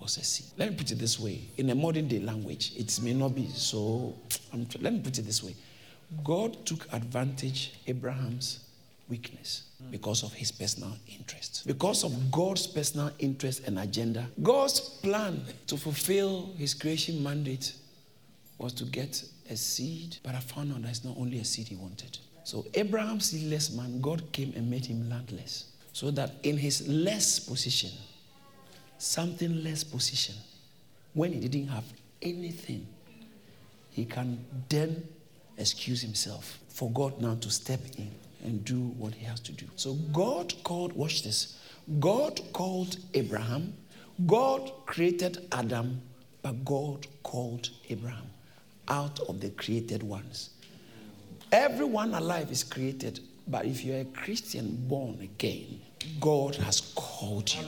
was a seed. Let me put it this way in a modern day language, it may not be so. let me put it this way God took advantage Abraham's weakness because of his personal interest. Because of God's personal interest and agenda, God's plan to fulfill his creation mandate was to get a seed, but I found out that it's not only a seed he wanted. So, Abraham, seedless man, God came and made him landless. So that in his less position, something less position, when he didn't have anything, he can then excuse himself for God now to step in and do what he has to do. So God called, watch this. God called Abraham. God created Adam, but God called Abraham out of the created ones. Everyone alive is created, but if you're a Christian born again, God has called you.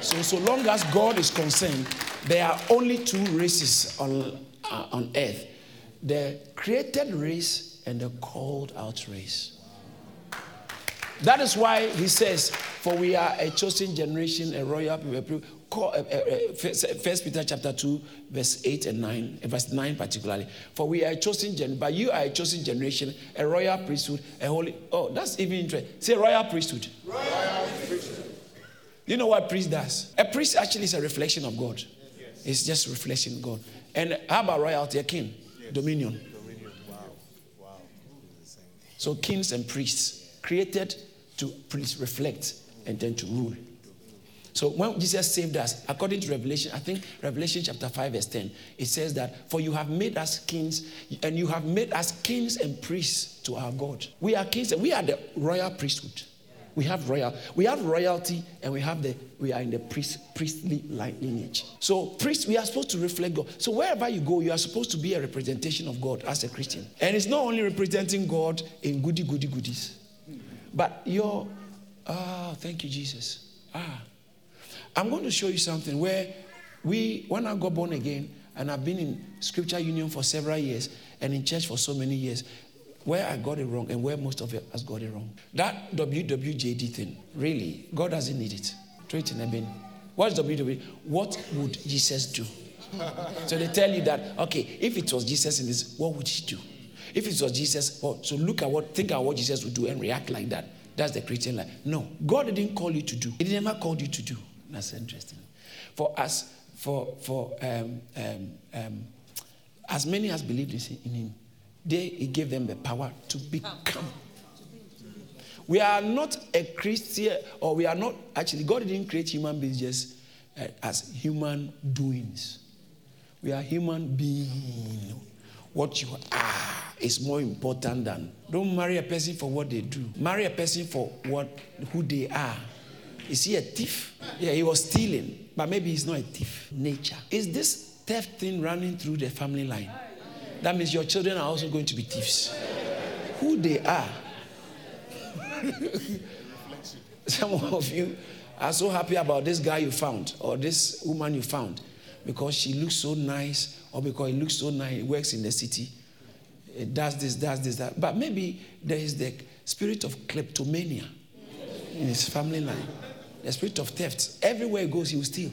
So, so long as God is concerned, there are only two races on, uh, on earth the created race and the called out race. That is why he says, For we are a chosen generation, a royal people. Uh, uh, uh, First Peter chapter 2, verse 8 and 9, verse 9 particularly. For we are a chosen generation, but you are a chosen generation, a royal priesthood, a holy. Oh, that's even interesting. Say royal priesthood. Royal priesthood. You know what priest does? A priest actually is a reflection of God. Yes. It's just reflection God. And how about royalty? A king, dominion. dominion. Wow. Wow. So kings and priests created to please reflect and then to rule. So when Jesus saved us, according to Revelation, I think Revelation chapter 5, verse 10, it says that, For you have made us kings, and you have made us kings and priests to our God. We are kings, and we are the royal priesthood. We have royal, we have royalty, and we have the we are in the priest, priestly lineage. So priests, we are supposed to reflect God. So wherever you go, you are supposed to be a representation of God as a Christian. And it's not only representing God in goody goody goodies. But your, ah, thank you, Jesus. Ah, I'm going to show you something where we, when I got born again, and I've been in scripture union for several years and in church for so many years, where I got it wrong and where most of it has got it wrong. That WWJD thing, really, God doesn't need it. Treat in What's WWJD? What would Jesus do? so they tell you that, okay, if it was Jesus in this, what would he do? If it was Jesus, well, so look at what, think about what Jesus would do and react like that. That's the Christian life. No, God didn't call you to do. He never called you to do. That's interesting. For us, for for um, um, um, as many as believed in Him, they He gave them the power to become. We are not a Christian, or we are not actually. God didn't create human beings just uh, as human doings. We are human beings. What you are is more important than. Don't marry a person for what they do. Marry a person for what who they are. Is he a thief? Yeah, he was stealing, but maybe he's not a thief. Nature. Is this theft thing running through the family line? That means your children are also going to be thieves. Who they are. Some of you are so happy about this guy you found or this woman you found because she looks so nice or because he looks so nice, he works in the city, it does this, does this, that. But maybe there is the spirit of kleptomania in his family line the spirit of theft. Everywhere he goes, he will steal.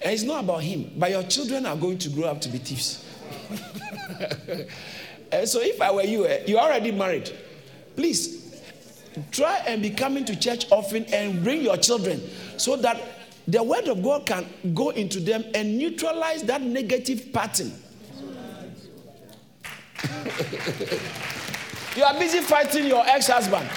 And it's not about him, but your children are going to grow up to be thieves. And so if I were you, eh, you're already married. Please try and be coming to church often and bring your children so that the word of God can go into them and neutralize that negative pattern. you are busy fighting your ex husband.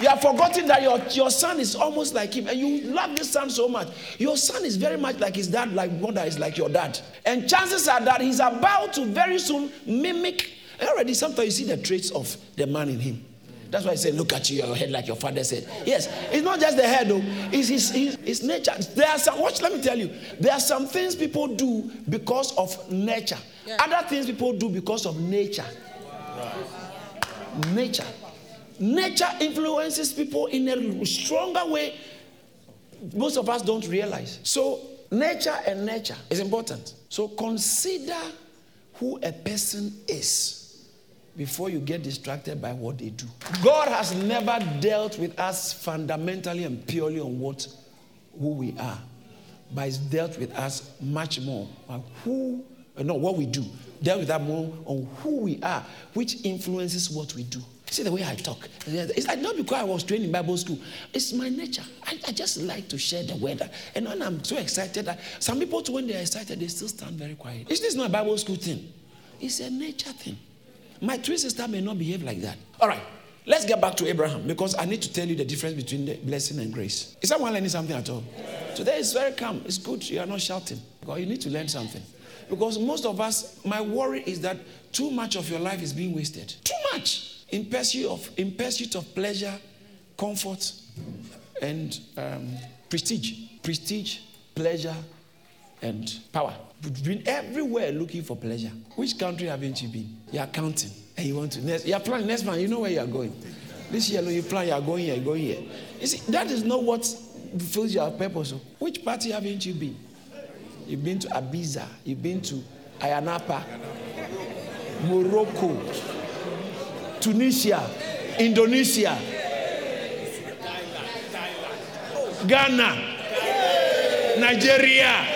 You have forgotten that your, your son is almost like him, and you love this son so much. Your son is very much like his dad, like mother is like your dad. And chances are that he's about to very soon mimic. Already, sometimes you see the traits of the man in him. That's why I say, look at you, your head like your father said. Yes, it's not just the head, though. It's his, his, his nature. There are some, watch, let me tell you. There are some things people do because of nature. Yeah. Other things people do because of nature. Right. Nature. Nature influences people in a stronger way most of us don't realize. So, nature and nature is important. So, consider who a person is before you get distracted by what they do. God has never dealt with us fundamentally and purely on what who we are, but He's dealt with us much more on who, no, what we do. Dealt with that more on who we are, which influences what we do. See the way I talk. It's like not because I was trained in Bible school. It's my nature. I, I just like to share the word. And when I'm so excited, that some people, when they're excited, they still stand very quiet. It's this not a Bible school thing. It's a nature thing. My twin sister may not behave like that. All right. Let's get back to Abraham because I need to tell you the difference between the blessing and grace. Is someone learning something at all? Today is very calm. It's good. You are not shouting. Because you need to learn something. Because most of us, my worry is that too much of your life is being wasted. Too much in pursuit of, in pursuit of pleasure, comfort, and um, prestige. Prestige, pleasure, and power. We've been everywhere looking for pleasure. Which country haven't you been? You are counting and you want to next. You are planning next month. You know where you are going. This year, you plan. You are going here. You are going here. You see, that is not what fulfills your purpose. Which party haven't you been? You've been to Ibiza. You've been to Ayia Napa, Morocco. Tunisia, Indonesia, Ghana, Nigeria,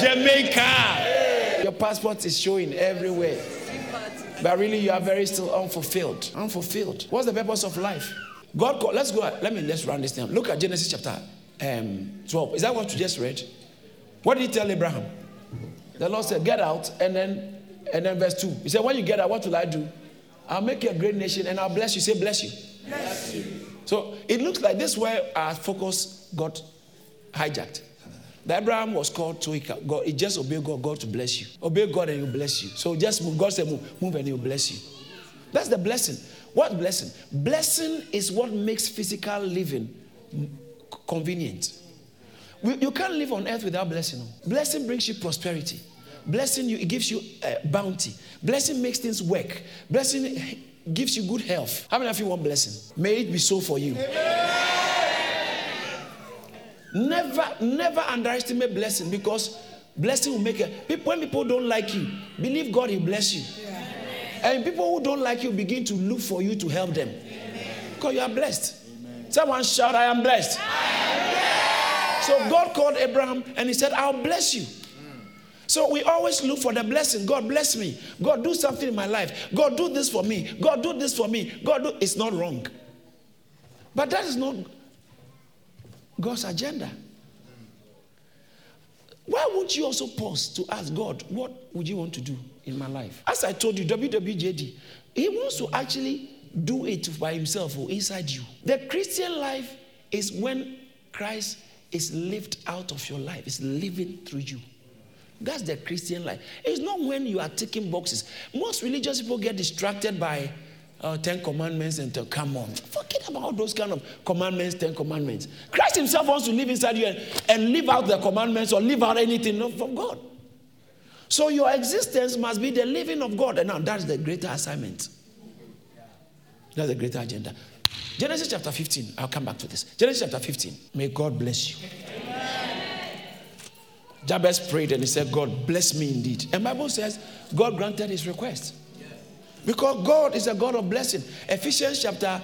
Jamaica. Your passport is showing everywhere. But really, you are very still unfulfilled. Unfulfilled. What's the purpose of life? God called. Let's go. Let me let's run this down. Look at Genesis chapter um, 12. Is that what you just read? What did he tell Abraham? The Lord said, Get out, and then and then verse 2. He said, When you get out, what will I do? I'll make you a great nation and I'll bless you. Say, bless you. Bless you. So it looks like this where our focus got hijacked. The Abraham was called to God. He just obey God, God to bless you. Obey God and He'll bless you. So just move. God said, move, move and He'll bless you. That's the blessing. What blessing? Blessing is what makes physical living convenient. You can't live on earth without blessing. Blessing brings you prosperity. Blessing you, it gives you uh, bounty. Blessing makes things work. Blessing gives you good health. How many of you want blessing? May it be so for you. Amen. Never, never underestimate blessing because blessing will make a people when people don't like you, believe God will bless you. Yeah. And people who don't like you begin to look for you to help them. Amen. Because you are blessed. Amen. Someone shout, I am blessed. I am blessed. So God called Abraham and he said, I'll bless you. So we always look for the blessing. God bless me. God do something in my life. God do this for me. God do this for me. God do it's not wrong. But that is not God's agenda. Why won't you also pause to ask God, what would you want to do in my life? As I told you, WWJD, he wants to actually do it by himself or inside you. The Christian life is when Christ is lived out of your life, it's living through you. That's the Christian life. It's not when you are ticking boxes. Most religious people get distracted by uh, Ten Commandments and to come on. Forget about those kind of commandments, Ten Commandments. Christ Himself wants to live inside you and, and live out the commandments or live out anything from God. So your existence must be the living of God. And now that's the greater assignment. That's the greater agenda. Genesis chapter 15. I'll come back to this. Genesis chapter 15. May God bless you. Jabez prayed and he said, God bless me indeed. And Bible says God granted his request. Because God is a God of blessing. Ephesians chapter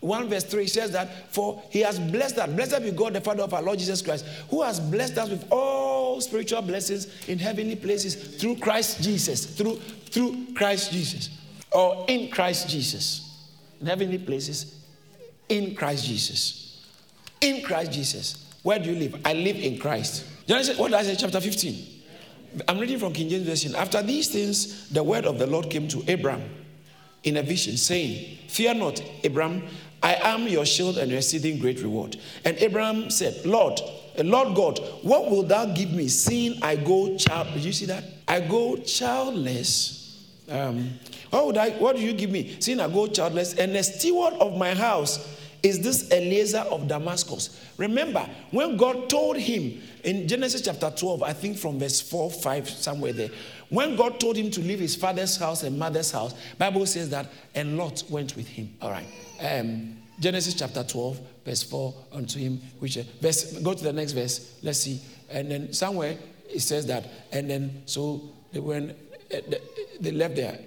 1 verse 3 says that for he has blessed us. Blessed be god the father of our lord jesus christ who has blessed us with all spiritual blessings in heavenly places through christ jesus. Through through christ jesus. Or in christ jesus. In heavenly places. In christ jesus. In christ jesus. Where do you live? I live in christ Genesis, what does I say chapter 15 I'm reading from King James Version. After these things, the word of the Lord came to Abram in a vision, saying, Fear not, Abram, I am your shield and your exceeding great reward. And Abraham said, Lord, Lord God, what will thou give me, seeing I go child? Did you see that? I go childless. Um, what would I? What do you give me, seeing I go childless? And the steward of my house is this Eliezer of Damascus. Remember, when God told him in Genesis chapter 12, I think from verse 4, 5, somewhere there, when God told him to leave his father's house and mother's house, Bible says that, and Lot went with him. All right. Um, Genesis chapter 12, verse 4 unto him, which uh, verse, go to the next verse. Let's see. And then somewhere it says that, and then so they went, uh, they left there,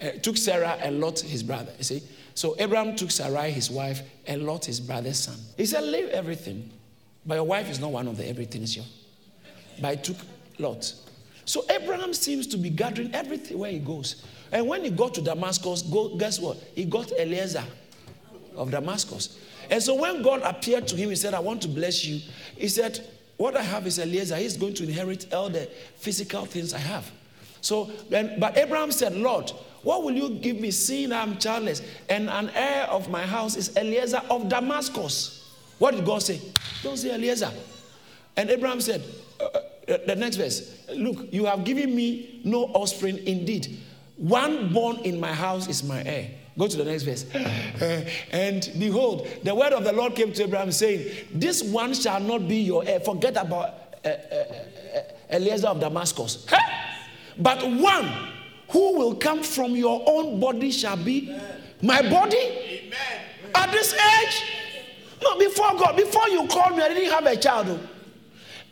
uh, took Sarah and Lot his brother. You see, so Abraham took Sarai his wife and Lot his brother's son. He said, "Leave everything, but your wife is not one of the everything is your." But he took Lot. So Abraham seems to be gathering everything where he goes. And when he got to Damascus, go, guess what? He got Eliezer of Damascus. And so when God appeared to him, he said, I want to bless you. He said, What I have is Eliezer. He's going to inherit all the physical things I have. So, but Abraham said, Lord, what will you give me, seeing I'm childless? And an heir of my house is Eliezer of Damascus. What did God say? Don't say Eliezer. And Abraham said, uh, uh, the next verse, look, you have given me no offspring indeed. One born in my house is my heir. Go to the next verse. and behold, the word of the Lord came to Abraham saying, This one shall not be your heir. Forget about uh, uh, uh, Eliezer of Damascus. But one who will come from your own body shall be my body. Amen. At this age, no, before God, before you called me, I didn't have a child. Oh.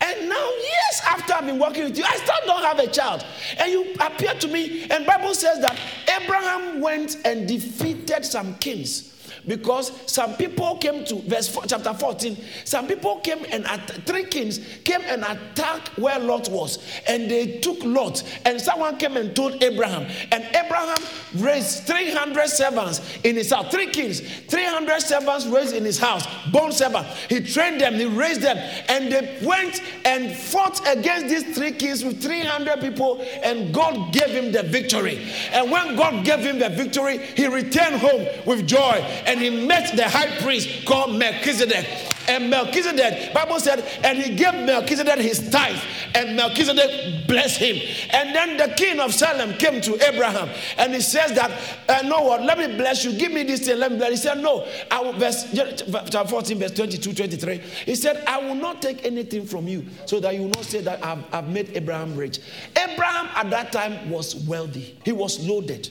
And now, years after I've been working with you, I still don't have a child. And you appear to me, and Bible says that Abraham went and defeated some kings because some people came to verse four, chapter 14 some people came and at, three kings came and attacked where lot was and they took lot and someone came and told abraham and abraham raised 300 servants in his house three kings 300 servants raised in his house born servants he trained them he raised them and they went and fought against these three kings with 300 people and god gave him the victory. And when god gave him the victory he returned home with joy and and he met the high priest called Melchizedek. And Melchizedek, Bible said, and he gave Melchizedek his tithe, and Melchizedek blessed him. And then the king of Salem came to Abraham, and he says that, uh, no what, let me bless you, give me this thing, let me bless. He said, no, I will, verse chapter 14, verse 22, 23. He said, I will not take anything from you, so that you will not say that I've, I've made Abraham rich. Abraham at that time was wealthy. He was loaded.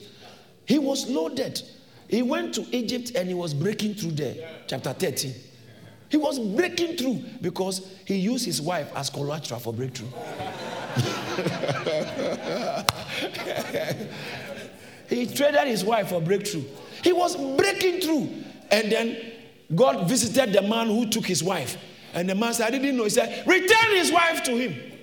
He was loaded. He went to Egypt and he was breaking through there. Chapter 13. He was breaking through because he used his wife as collateral for breakthrough. he traded his wife for breakthrough. He was breaking through. And then God visited the man who took his wife. And the man said, I didn't know. He said, Return his wife to him.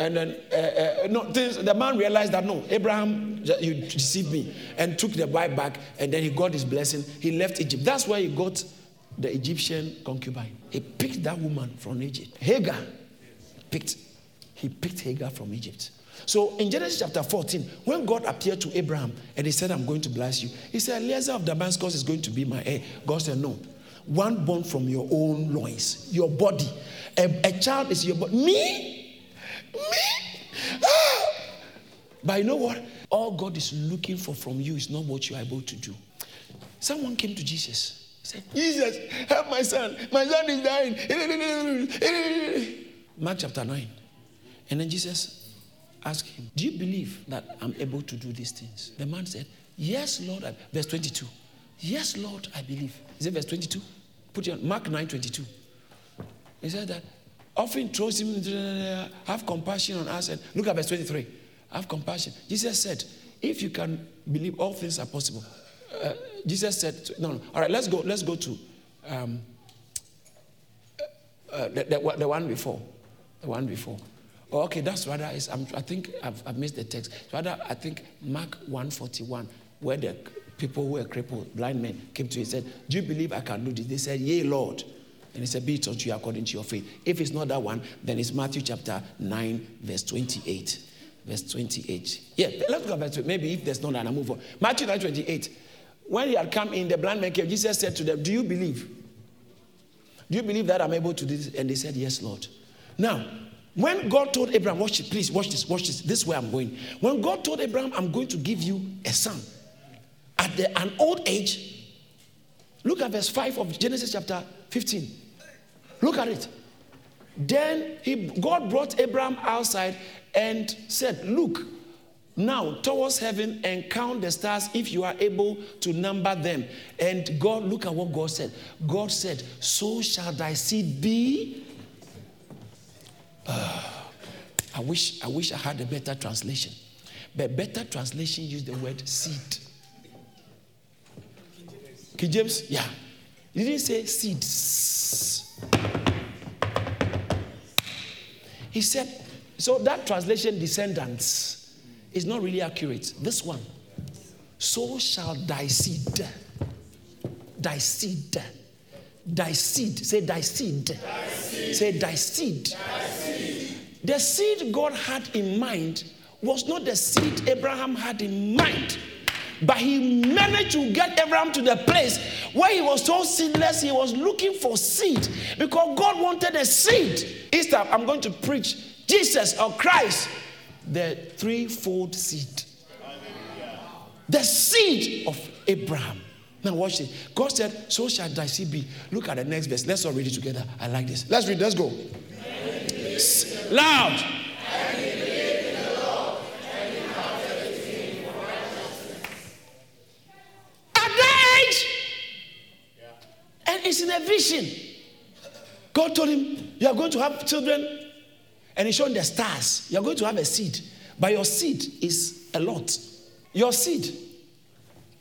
And then uh, uh, no, the man realized that no, Abraham, you deceived me and took the wife back. And then he got his blessing. He left Egypt. That's where he got the Egyptian concubine. He picked that woman from Egypt. Hagar picked, he picked Hagar from Egypt. So in Genesis chapter 14, when God appeared to Abraham and he said, I'm going to bless you, he said, Eliezer of Damascus is going to be my heir. God said, No. One born from your own loins, your body. A, a child is your body. Me? Me? Ah! But you know what? All God is looking for from you is not what you are able to do. Someone came to Jesus. Said, Jesus, help my son. My son is dying. Mark chapter 9. And then Jesus asked him, Do you believe that I'm able to do these things? The man said, Yes, Lord. Verse 22. Yes, Lord, I believe. Is it verse 22? Put it on Mark 9 22. He said that often throws him, have compassion on us. And look at verse 23. Have compassion. Jesus said, If you can believe, all things are possible. Uh, Jesus said, no, no. All right, let's go. Let's go to um, uh, the, the, the, one before. The one before. Oh, okay, that's rather. Is, i think I've, I've, missed the text. Rather, I think Mark 141, where the people who were crippled, blind men, came to him and said, Do you believe I can do this? They said, Yea, Lord. And he said, Be it unto you according to your faith. If it's not that one, then it's Matthew chapter 9, verse 28. Verse 28. Yeah, let's go back to maybe if there's not, then I move on. Matthew 9, 28. When he had come in, the blind man came. Jesus said to them, Do you believe? Do you believe that I'm able to do this? And they said, Yes, Lord. Now, when God told Abraham, watch it, please, watch this, watch this. This is where I'm going. When God told Abraham, I'm going to give you a son at the, an old age, look at verse 5 of Genesis chapter 15. Look at it. Then he, God brought Abraham outside and said, Look, now towards heaven and count the stars if you are able to number them. And God, look at what God said. God said, So shall thy seed be. Uh, I wish I wish I had a better translation. But better translation use the word seed. King James, yeah. He didn't say seeds. He said, so that translation, descendants is not really accurate. This one, so shall thy seed, thy seed, thy seed, say thy seed, seed. say thy seed. thy seed. The seed God had in mind was not the seed Abraham had in mind. But he managed to get Abraham to the place where he was so seedless, he was looking for seed because God wanted a seed. Easter, I'm going to preach Jesus or Christ the threefold seed. The seed of Abraham. Now watch it. God said, So shall thy seed be. Look at the next verse. Let's all read it together. I like this. Let's read. Let's go. Loud. At that age, and it's in a vision. God told him, You are going to have children and he showed the stars. You're going to have a seed, but your seed is a lot. Your seed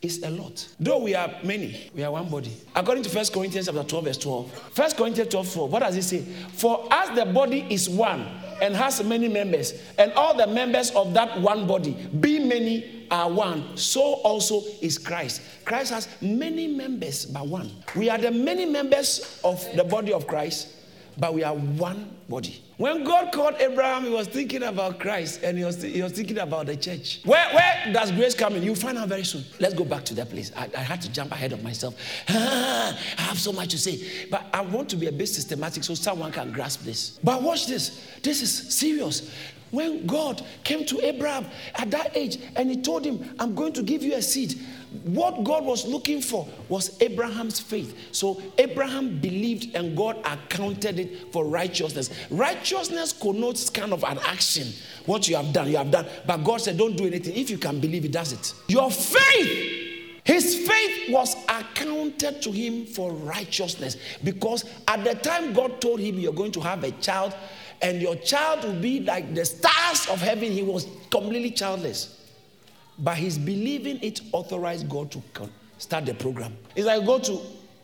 is a lot. Though we are many, we are one body. According to 1 Corinthians chapter 12, verse 12. 1 Corinthians 12, 4, what does it say? For as the body is one and has many members, and all the members of that one body, be many, are one, so also is Christ. Christ has many members, but one. We are the many members of the body of Christ, but we are one body. When God called Abraham, he was thinking about Christ and he was, he was thinking about the church. Where, where does grace come in? You'll find out very soon. Let's go back to that place. I, I had to jump ahead of myself. I have so much to say. But I want to be a bit systematic so someone can grasp this. But watch this. This is serious. When God came to Abraham at that age and he told him, I'm going to give you a seed what God was looking for was Abraham's faith. So Abraham believed and God accounted it for righteousness. Righteousness connotes kind of an action. What you have done, you have done. But God said, Don't do anything. If you can believe, it does it. Your faith His faith was accounted to him for righteousness because at the time God told him, You're going to have a child, and your child will be like the stars of heaven, he was completely childless. But his believing it authorized God to start the program. It's like go to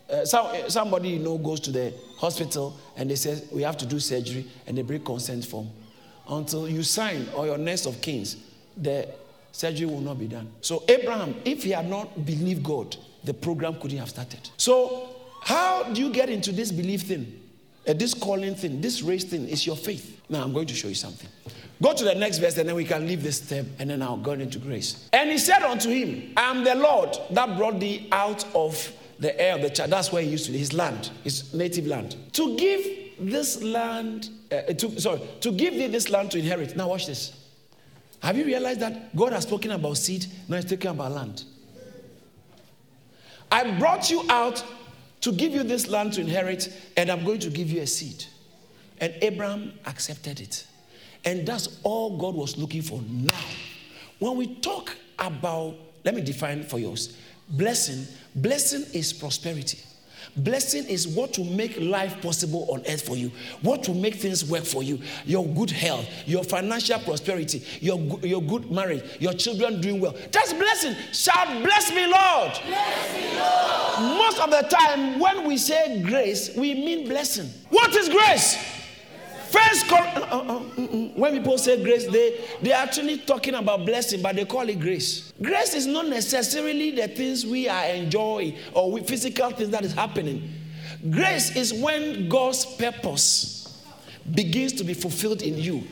uh, some, uh, somebody you know goes to the hospital and they say we have to do surgery and they bring consent form. Until you sign or your next of kings, the surgery will not be done. So Abraham, if he had not believed God, the program couldn't have started. So how do you get into this belief thing? Uh, this calling thing, this race thing is your faith. Now I'm going to show you something. Go to the next verse and then we can leave this step and then I'll go into grace. And he said unto him, I am the Lord that brought thee out of the Ur of the Chaldees. That's where he used to be, his land, his native land. To give this land, uh, to, sorry, to give thee this land to inherit. Now watch this. Have you realized that God has spoken about seed, now he's talking about land? I brought you out to give you this land to inherit, and I'm going to give you a seed. And Abraham accepted it. And that's all God was looking for now. When we talk about, let me define for yours blessing, blessing is prosperity. Blessing is what will make life possible on earth for you, what will make things work for you, your good health, your financial prosperity, your, your good marriage, your children doing well. That's blessing. Shout, bless me, Lord. Bless me, Lord. Most of the time, when we say grace, we mean blessing. What is grace? First, uh, uh, uh, mm, mm. when people say grace, they they are actually talking about blessing, but they call it grace. Grace is not necessarily the things we are enjoying or we, physical things that is happening. Grace is when God's purpose begins to be fulfilled in you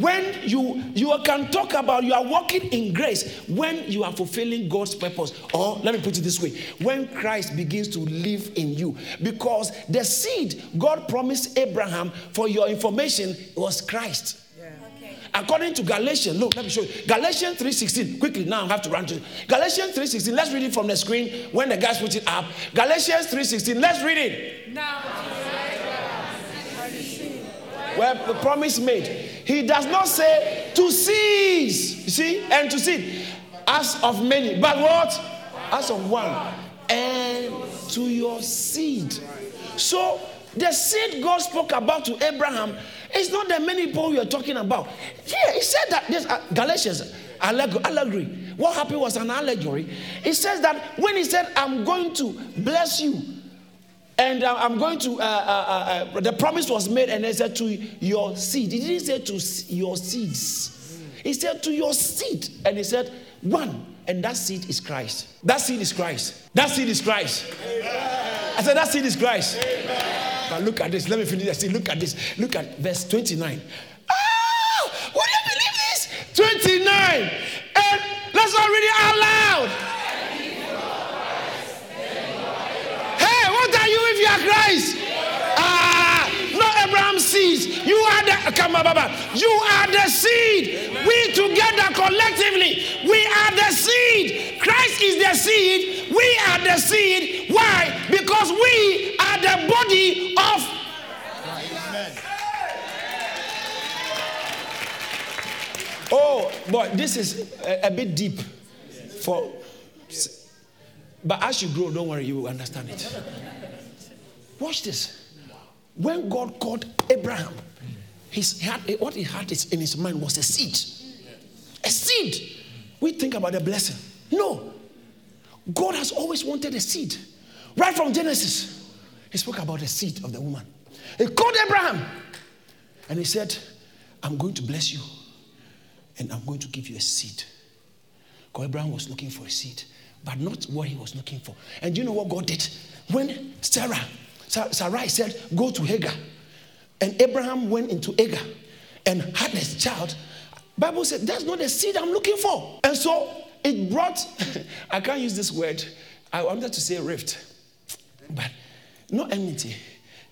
when you you can talk about you are walking in grace when you are fulfilling god's purpose. Or let me put it this way when christ begins to live in you. Because the seed god promised abraham for your information was christ. According to galatians look let me show you. Galatians 3.16 quickly now i have to run to galatians 3.16 let's read it from the screen when the guys put it up. Galatians 3.16 let's read it. Now where the promise made. He does not say to cease, you see, and to seed, as of many, but what? As of one, and to your seed. So the seed God spoke about to Abraham is not the many people you're talking about. Yeah, he said that this uh, Galatians allegory. What happened was an allegory. It says that when he said, I'm going to bless you and uh, I'm going to, uh, uh, uh, the promise was made, and he said to your seed. He didn't say to your seeds. He said to your seed. And he said, one. And that seed is Christ. That seed is Christ. That seed is Christ. Amen. I said, that seed is Christ. Amen. But look at this. Let me finish this. Look at this. Look at verse 29. Ah! Would you believe this? 29. And let's all read it out loud. if you are Christ. Ah, not Abraham's seed. You are the come on, Baba. You are the seed. We together collectively, we are the seed. Christ is the seed. We are the seed. Why? Because we are the body of. Oh boy, this is a, a bit deep for. But as you grow, don't worry, you will understand it. Watch this. When God called Abraham, his, he had, what he had in his mind was a seed. A seed. We think about the blessing. No. God has always wanted a seed. Right from Genesis, he spoke about the seed of the woman. He called Abraham and he said, I'm going to bless you and I'm going to give you a seed. Because Abraham was looking for a seed, but not what he was looking for. And you know what God did? When Sarah Sarai said, Go to Hagar. And Abraham went into Hagar and had this child. Bible said, That's not the seed I'm looking for. And so it brought, I can't use this word. I wanted to say rift, but not enmity.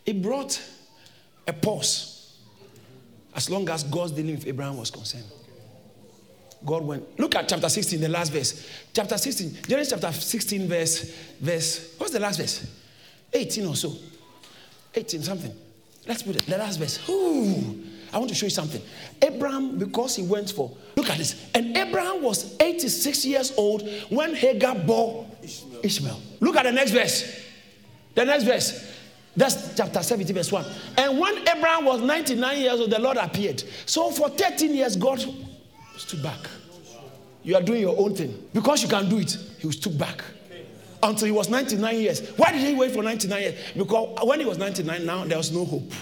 It brought a pause as long as God's dealing with Abraham was concerned. God went. Look at chapter 16, the last verse. Chapter 16, Genesis chapter 16, verse, verse, what's the last verse? 18 or so. 18 something. Let's put it. The last verse. Ooh, I want to show you something. Abraham, because he went for, look at this. And Abraham was 86 years old when Hagar bore Ishmael. Ishmael. Look at the next verse. The next verse. That's chapter 70, verse 1. And when Abraham was 99 years old, the Lord appeared. So for 13 years, God stood back. You are doing your own thing. Because you can do it, he stood back. Until he was 99 years. Why did he wait for 99 years? Because when he was 99, now there was no hope.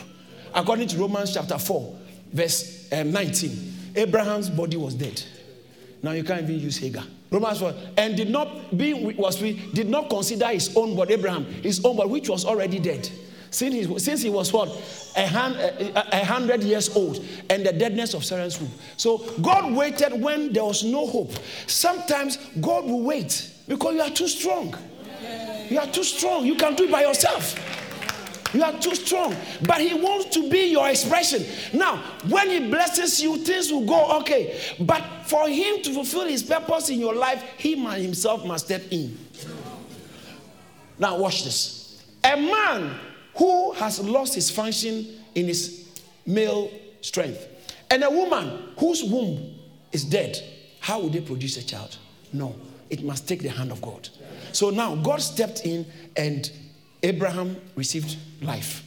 According to Romans chapter 4, verse um, 19, Abraham's body was dead. Now you can't even use Hagar. Romans 4, and did not was we did not consider his own body, Abraham, his own body, which was already dead. Since he, since he was what? A, hand, a, a hundred years old, and the deadness of Sarah's womb. So God waited when there was no hope. Sometimes God will wait because you are too strong. You are too strong. You can do it by yourself. You are too strong. But He wants to be your expression. Now, when He blesses you, things will go okay. But for Him to fulfill His purpose in your life, He Himself must step in. Now, watch this. A man who has lost his function in his male strength, and a woman whose womb is dead, how would they produce a child? No, it must take the hand of God. So now God stepped in and Abraham received life.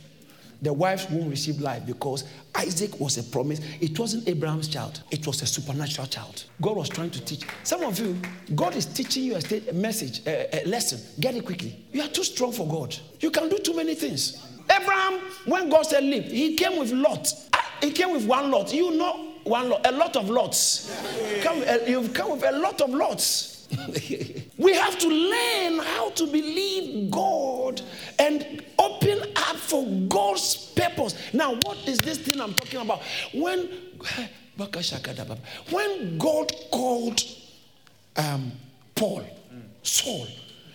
The wife's womb received life because Isaac was a promise. It wasn't Abraham's child, it was a supernatural child. God was trying to teach. Some of you, God is teaching you a, message, a, a lesson. Get it quickly. You are too strong for God. You can do too many things. Abraham, when God said leave, he came with lot. Ah, he came with one lot. You know one lot, a lot of lots. Come, uh, you've come with a lot of lots. We have to learn how to believe God and open up for God's purpose. Now, what is this thing I'm talking about? When when God called um, Paul, Saul,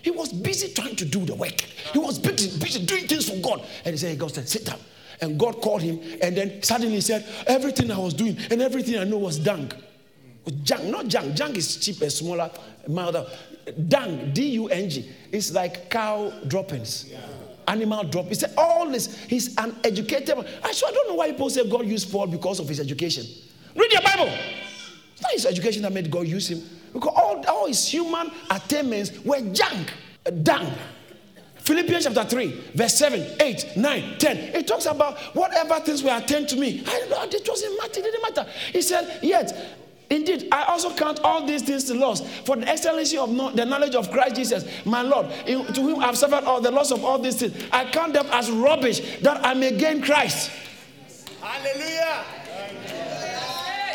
he was busy trying to do the work. He was busy, busy doing things for God. And he said, God said, sit down. And God called him, and then suddenly he said, Everything I was doing and everything I know was dung. Junk, not junk. Junk is cheap and smaller, milder. Dung, D U N G, is like cow droppings. Yeah. Animal drop. He said, all this, he's an educated man. Actually, I don't know why people say God used Paul because of his education. Read your Bible. It's not his education that made God use him. Because all, all his human attainments were junk, dung. Philippians chapter 3, verse 7, 8, 9, 10. It talks about whatever things were attained to me. I know it doesn't matter, it didn't matter. He said, Yet Indeed, I also count all these things to loss for the excellency of no, the knowledge of Christ Jesus, my Lord, in, to whom I've suffered all the loss of all these things. I count them as rubbish that I may gain Christ. Hallelujah.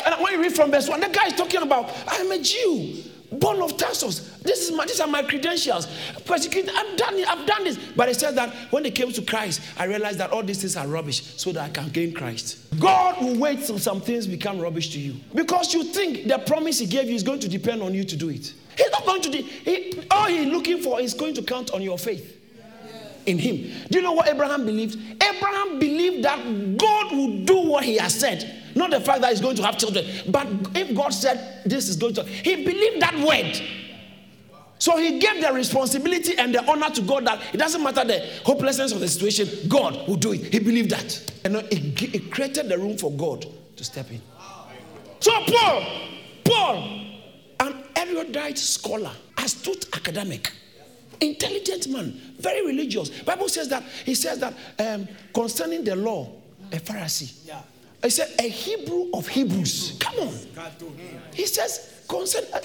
And when you read from verse 1, the guy is talking about, I'm a Jew born of Tarsus. This is my, these are my credentials. Persecuted, I've done I've done this. But it says that when they came to Christ, I realized that all these things are rubbish so that I can gain Christ. God will wait till some things become rubbish to you because you think the promise He gave you is going to depend on you to do it. He's not going to do he, all He's looking for is going to count on your faith in him. Do you know what Abraham believed? Abraham believed that God would do what he has said. Not the fact that he's going to have children, but if God said this is going to, he believed that word. So he gave the responsibility and the honor to God that it doesn't matter the hopelessness of the situation, God will do it. He believed that. And it, it created the room for God to step in. So Paul, Paul, an erudite scholar, astute academic, intelligent man, very religious. Bible says that he says that um, concerning the law, a Pharisee. Yeah. He said, a Hebrew of Hebrews. Come on. He says, concern, uh,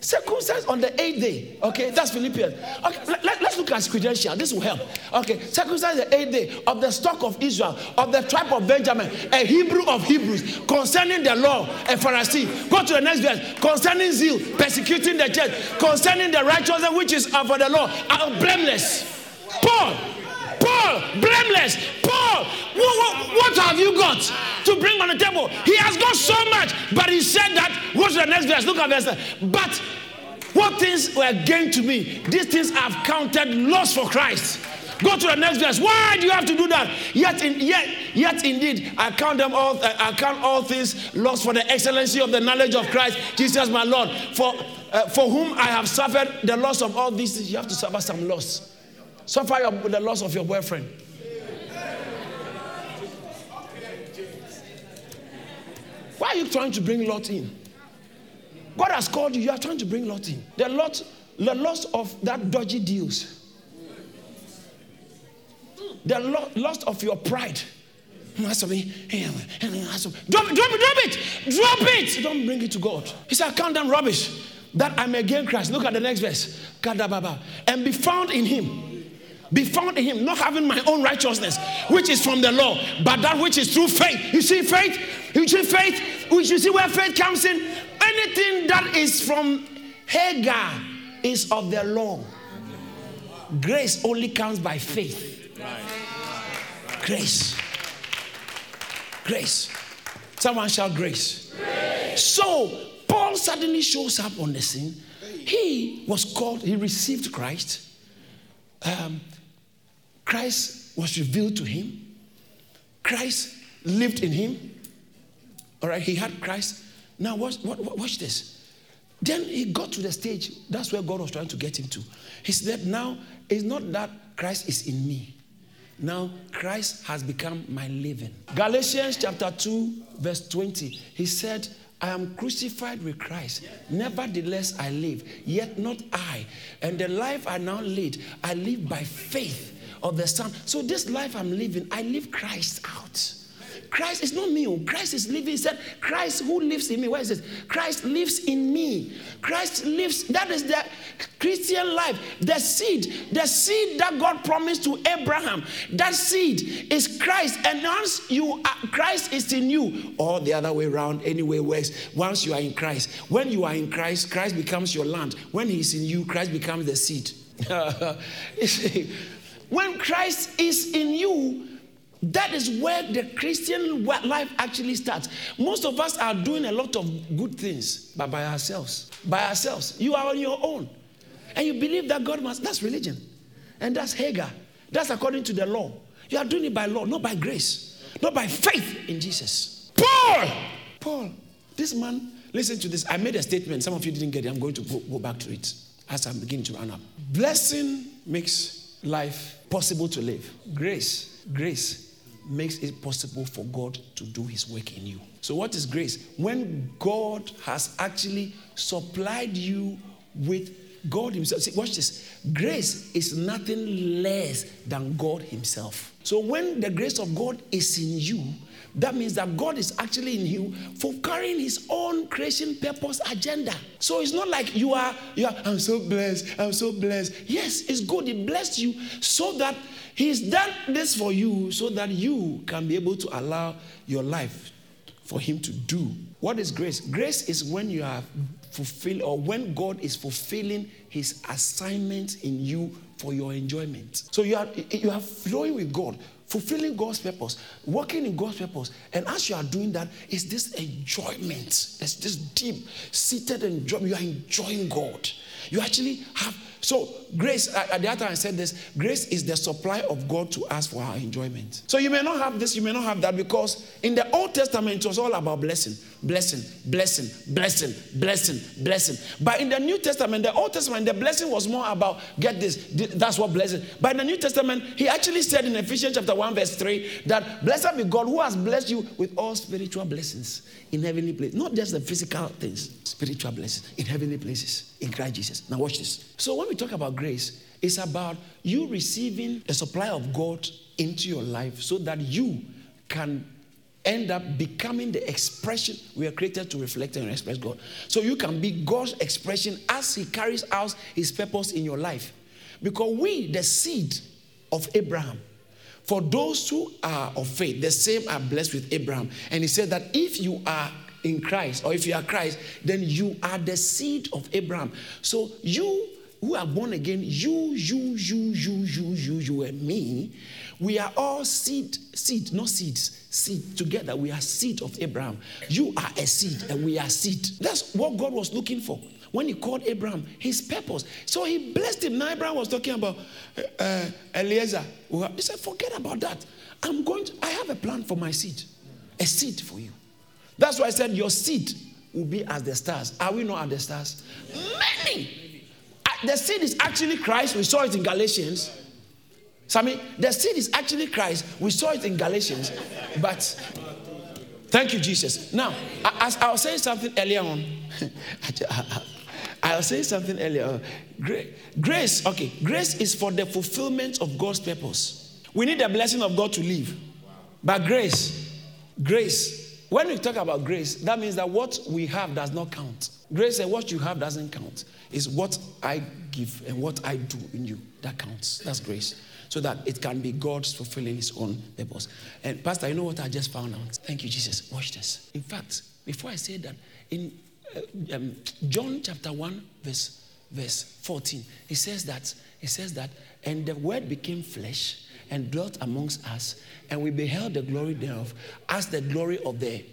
circumcised on the eighth day. Okay, that's Philippians. Okay, let, us look at credential. This will help. Okay, circumcised the eighth day of the stock of Israel, of the tribe of Benjamin, a Hebrew of Hebrews, concerning the law, a Pharisee. Go to the next verse. Concerning zeal, persecuting the church, concerning the righteousness which is for the law, are blameless. Paul Paul, blameless. Paul, what, what, what, have you got to bring on the table? He has got so much, but he said that. What's the next verse? Look at verse. But what things were gained to me, these things I've counted loss for Christ. Go to the next verse. Why do you have to do that? Yet, in, yet, yet indeed, I count them all. Uh, I count all things lost for the excellency of the knowledge of Christ, Jesus, my Lord. For uh, for whom I have suffered the loss of all these. You have to suffer some loss. Suffer your, the loss of your boyfriend. Why are you trying to bring Lot in? God has called you, you are trying to bring Lot in. The Lot the loss of that dodgy deals, the lo- loss of your pride. Eh, eh, eh, drop, drop it, drop it, drop it, drop it. Don't bring it to God. He said, Count down rubbish that I may gain Christ. Look at the next verse. And be found in him. Be found in him, not having my own righteousness, which is from the law, but that which is through faith. You see, faith, you see, faith, you see where faith comes in. Anything that is from Hagar is of the law. Grace only comes by faith. Grace. Grace. Someone shout grace. grace. So, Paul suddenly shows up on the scene. He was called, he received Christ. Um, Christ was revealed to him. Christ lived in him. All right, he had Christ. Now, watch, watch this. Then he got to the stage. That's where God was trying to get him to. He said, Now, it's not that Christ is in me. Now, Christ has become my living. Galatians chapter 2, verse 20. He said, I am crucified with Christ. Nevertheless, I live, yet not I. And the life I now lead, I live by faith of the Son. So, this life I'm living, I live Christ out. Christ is not me. Oh. Christ is living. He said, Christ who lives in me. Where is it? Christ lives in me. Christ lives. That is the Christian life. The seed, the seed that God promised to Abraham. That seed is Christ. And once you are, Christ is in you, or the other way around, anyway works. Once you are in Christ, when you are in Christ, Christ becomes your land. When He's in you, Christ becomes the seed. when Christ is in you, that is where the Christian life actually starts. Most of us are doing a lot of good things, but by ourselves. By ourselves. You are on your own. And you believe that God must, that's religion. And that's Hagar. That's according to the law. You are doing it by law, not by grace, not by faith in Jesus. Paul! Paul, this man, listen to this. I made a statement. Some of you didn't get it. I'm going to go, go back to it as I'm beginning to run up. Blessing makes life possible to live. Grace, grace makes it possible for God to do his work in you. So, what is grace? When God has actually supplied you with God Himself. See, watch this. Grace is nothing less than God Himself. So, when the grace of God is in you, that means that God is actually in you for carrying his own creation purpose agenda. So it's not like you are, you are, I'm so blessed, I'm so blessed. Yes, it's good. He blessed you so that He's done this for you so that you can be able to allow your life for Him to do. What is grace? Grace is when you have fulfilled, or when God is fulfilling His assignment in you for your enjoyment. So you are you are flowing with God, fulfilling God's purpose, working in God's purpose. And as you are doing that, it's this enjoyment. It's this deep seated enjoyment. You are enjoying God. You actually have so, grace, uh, at the other time I said this grace is the supply of God to us for our enjoyment. So, you may not have this, you may not have that, because in the Old Testament, it was all about blessing, blessing, blessing, blessing, blessing, blessing. But in the New Testament, the Old Testament, the blessing was more about get this, that's what blessing. But in the New Testament, he actually said in Ephesians chapter 1, verse 3, that blessed be God who has blessed you with all spiritual blessings in heavenly places. Not just the physical things, spiritual blessings in heavenly places in Christ Jesus. Now, watch this. So, when we talk about grace, it's about you receiving the supply of God into your life so that you can end up becoming the expression we are created to reflect and express God. So you can be God's expression as He carries out His purpose in your life. Because we, the seed of Abraham, for those who are of faith, the same are blessed with Abraham. And he said that if you are in Christ, or if you are Christ, then you are the seed of Abraham. So you who are born again, you, you, you, you, you, you, you, and me, we are all seed, seed, not seeds, seed. Together, we are seed of Abraham. You are a seed, and we are seed. That's what God was looking for when he called Abraham, his purpose. So he blessed him. Now Abraham was talking about uh, uh Eliezer. He said, forget about that. I'm going to, I have a plan for my seed. A seed for you. That's why I said your seed will be as the stars. Are we not as the stars? Many. Uh, the seed is actually Christ. We saw it in Galatians. Sammy, the seed is actually Christ. We saw it in Galatians. But thank you, Jesus. Now, as I was saying something earlier on, I was saying something earlier. Grace, okay, grace is for the fulfillment of God's purpose. We need the blessing of God to live. But grace, grace, when we talk about grace, that means that what we have does not count. Grace and what you have doesn't count. It's what I give and what I do in you that counts. That's grace. So that it can be God's fulfilling his own purpose. And Pastor, you know what I just found out? Thank you, Jesus. Watch this. In fact, before I say that, in um, John chapter 1, verse verse 14, he says that, he says that, and the word became flesh and dwelt amongst us, and we beheld the glory thereof as the glory of the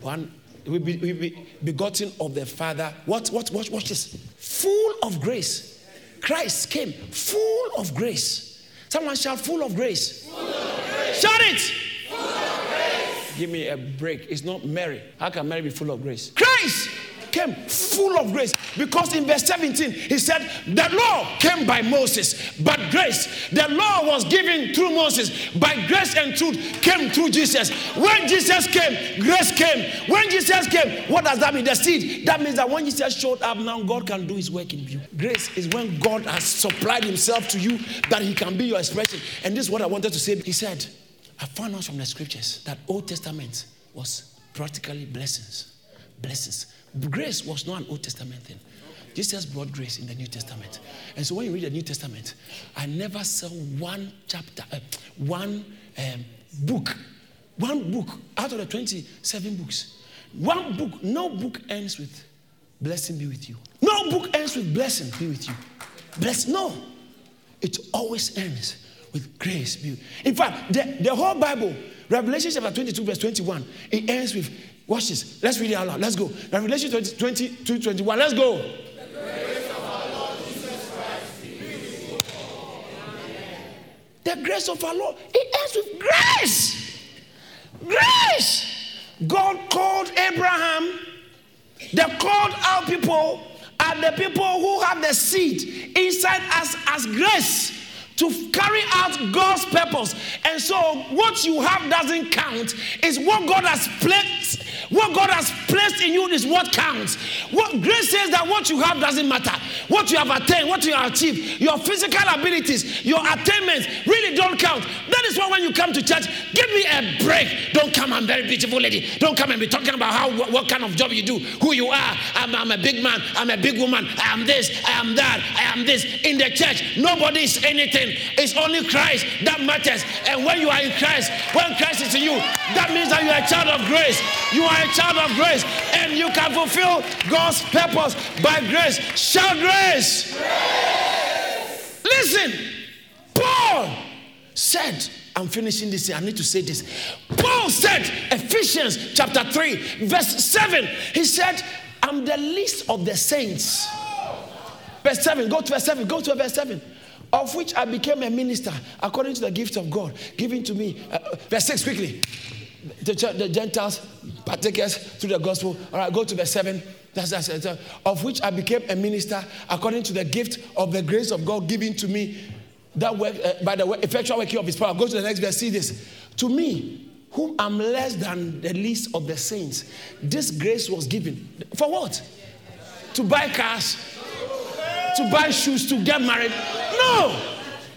one we be, we be begotten of the Father. What, what, what, watch this. Full of grace. Christ came full of grace. Someone shout, full of grace. Full of grace. Shout it. Give me a break. It's not Mary. How can Mary be full of grace? Christ came full of grace. Because in verse 17 he said the law came by Moses but grace the law was given through Moses. By grace and truth came through Jesus. When Jesus came grace came. When Jesus came what does that mean? The seed. That means that when Jesus showed up now God can do his work in you. Grace is when God has supplied himself to you that he can be your expression. And this is what I wanted to say. He said I found out from the scriptures that Old Testament was practically blessings blessings Grace was not an Old Testament thing. Jesus brought grace in the New Testament. And so when you read the New Testament, I never saw one chapter, uh, one um, book, one book out of the 27 books. One book, no book ends with blessing be with you. No book ends with blessing be with you. Bless, no. It always ends with grace. Be in fact, the, the whole Bible, Revelation chapter 22, verse 21, it ends with Watch this. Let's read it out loud. Let's go. Revelation 20, 22, 21. Let's go. The grace of our Lord, Jesus Christ. The grace of our Lord. it ends with grace. Grace. God called Abraham, the called out people are the people who have the seed inside us as grace to carry out God's purpose. And so, what you have doesn't count, is what God has placed what God has placed in you is what counts. What grace says that what you have doesn't matter. What you have attained, what you have achieved, your physical abilities, your attainments really don't count. That is why when you come to church, give me a break. Don't come, I'm very beautiful lady. Don't come and be talking about how what, what kind of job you do, who you are. I'm, I'm a big man, I'm a big woman, I am this, I am that, I am this. In the church, nobody is anything. It's only Christ that matters. And when you are in Christ, when Christ is in you, that means that you are a child of grace. You are a child of grace and you can fulfill God's purpose by grace. Shout grace. grace. Listen, Paul said, I'm finishing this. I need to say this. Paul said, Ephesians chapter 3, verse 7, he said, I'm the least of the saints. Verse 7, go to verse 7, go to verse 7 of which I became a minister according to the gift of God given to me. Uh, verse 6 quickly the, the Gentiles, partakers through the gospel. All right, go to verse 7. That's, that's, that's, of which I became a minister according to the gift of the grace of God given to me that work, uh, by the effectual working of his power. Go to the next verse, see this. To me, whom I'm less than the least of the saints, this grace was given. For what? To buy cars, to buy shoes, to get married. No!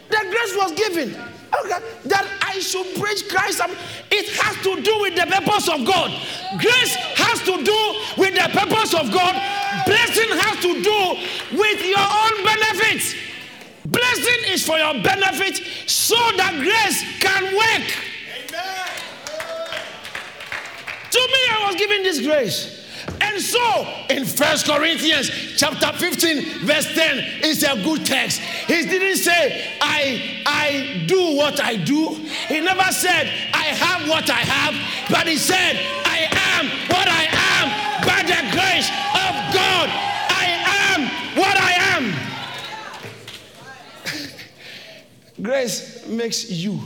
The grace was given. Oh okay, that I should preach Christ. Um, it has to do with the purpose of God. Grace has to do with the purpose of God. Blessing has to do with your own benefits. Blessing is for your benefit so that grace can work. Amen. To me, I was given this grace. And so in First Corinthians chapter 15, verse 10, is a good text. He didn't say, I I do what I do. He never said, I have what I have, but he said, I am what I am by the grace of God. I am what I am. grace makes you,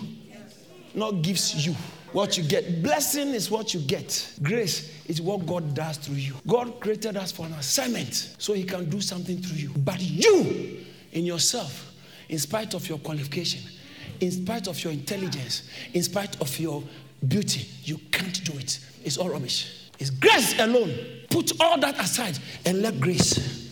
not gives you what you get. Blessing is what you get. Grace is what God does through you. God created us for an assignment so He can do something through you. But you, in yourself, in spite of your qualification, in spite of your intelligence, in spite of your beauty, you can't do it. It's all rubbish. It's grace alone. Put all that aside and let grace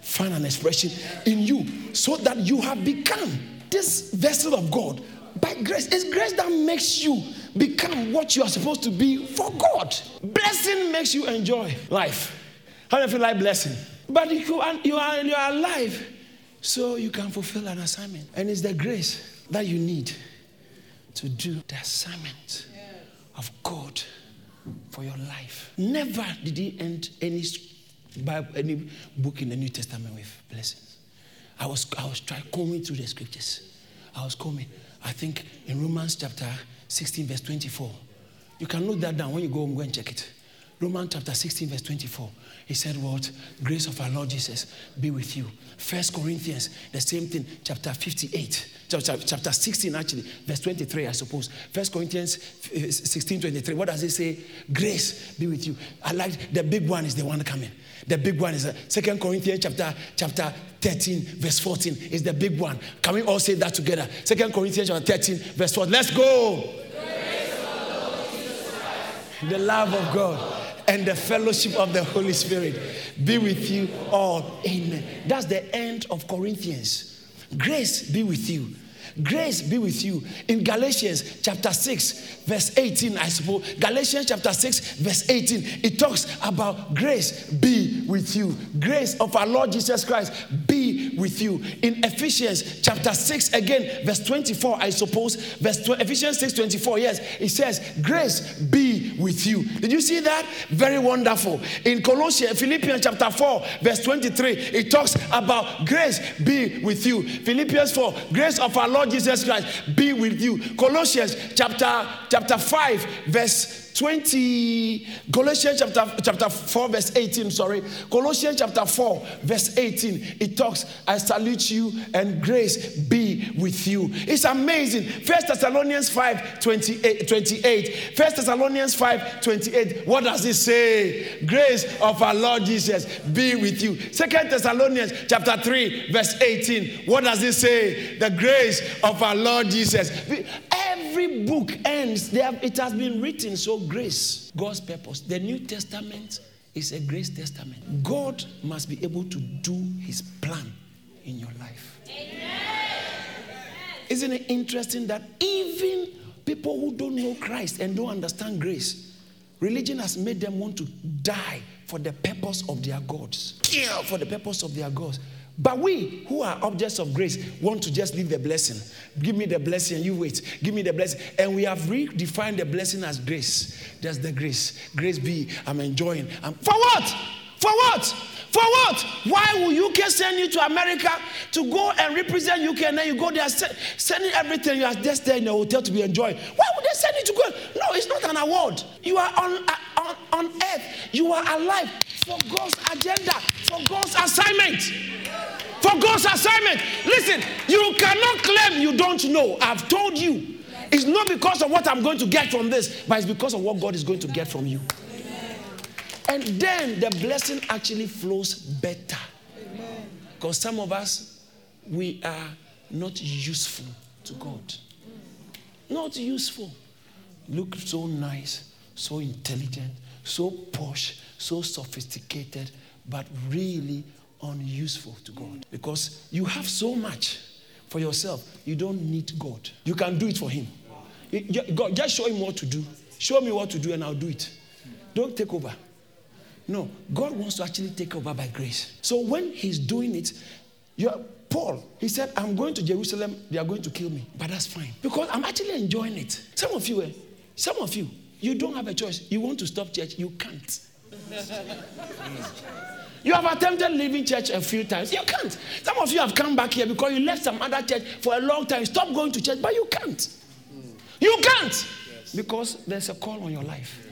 find an expression in you so that you have become this vessel of God by grace. It's grace that makes you become what you are supposed to be for God. Blessing makes you enjoy life. How do you feel like blessing? But you are, you are, you are alive so you can fulfill an assignment. And it's the grace that you need to do the assignment of God for your life. Never did he end any Bible, any book in the New Testament with blessings. I was I was trying combing through the scriptures. I was combing. I think in Romans chapter 16, verse 24. You can note that down when you go home, go and check it. Romans chapter 16, verse 24. He said, What? Grace of our Lord Jesus be with you. First Corinthians, the same thing, chapter 58. Chapter 16, actually, verse 23, I suppose. First Corinthians 16, 23. What does it say? Grace be with you. I like the big one is the one coming. The big one is uh, Second Corinthians chapter, chapter 13, verse 14 is the big one. Can we all say that together? Second Corinthians chapter 13, verse 14. Let's go. The love of God and the fellowship of the Holy Spirit be with you all. Amen. That's the end of Corinthians. Grace be with you. Grace be with you. In Galatians chapter 6, verse 18, I suppose. Galatians chapter 6, verse 18, it talks about grace be with you. Grace of our Lord Jesus Christ be with you. In Ephesians chapter 6, again, verse 24, I suppose. Verse 20, Ephesians 6, 24, yes, it says, Grace be with you. Did you see that? Very wonderful. In Colossians, Philippians chapter 4, verse 23, it talks about grace be with you. Philippians 4, grace of our Lord Lord Jesus Christ be with you. Colossians chapter, chapter 5, verse 20 Colossians chapter, chapter 4 verse 18 sorry. Colossians chapter 4 verse 18 it talks I salute you and grace be with you. It's amazing. First Thessalonians 5 28, 28 First Thessalonians 5 28 what does it say? Grace of our Lord Jesus be with you. Second Thessalonians chapter 3 verse 18 what does it say? The grace of our Lord Jesus every book ends have, it has been written so grace, God's purpose. The New Testament is a grace testament. God must be able to do his plan in your life. Amen. Isn't it interesting that even people who don't know Christ and don't understand grace, religion has made them want to die for the purpose of their gods. Kill for the purpose of their gods. But we who are objects of grace want to just leave the blessing. Give me the blessing you wait. Give me the blessing. And we have redefined the blessing as grace. That's the grace. Grace be, I'm enjoying. I'm, for what? For what? For what? Why will UK send you to America to go and represent UK and then you go there sending everything you are just there in the hotel to be enjoying? Why would they send you to go? No, it's not an award. You are on, uh, on, on earth. You are alive for God's agenda, for God's assignment for God's assignment. Listen, you cannot claim you don't know. I've told you. It's not because of what I'm going to get from this, but it's because of what God is going to get from you. And then the blessing actually flows better. Because some of us, we are not useful to God. Not useful. Look so nice, so intelligent, so posh, so sophisticated, but really unuseful to God because you have so much for yourself. You don't need God. You can do it for Him. God, just show Him what to do. Show me what to do, and I'll do it. Don't take over. No, God wants to actually take over by grace. So when He's doing it, Paul, he said, I'm going to Jerusalem, they are going to kill me. But that's fine. Because I'm actually enjoying it. Some of you, eh, some of you, you don't have a choice. You want to stop church, you can't. You have attempted leaving church a few times. You can't. Some of you have come back here because you left some other church for a long time. Stop going to church, but you can't. You can't. Because there's a call on your life.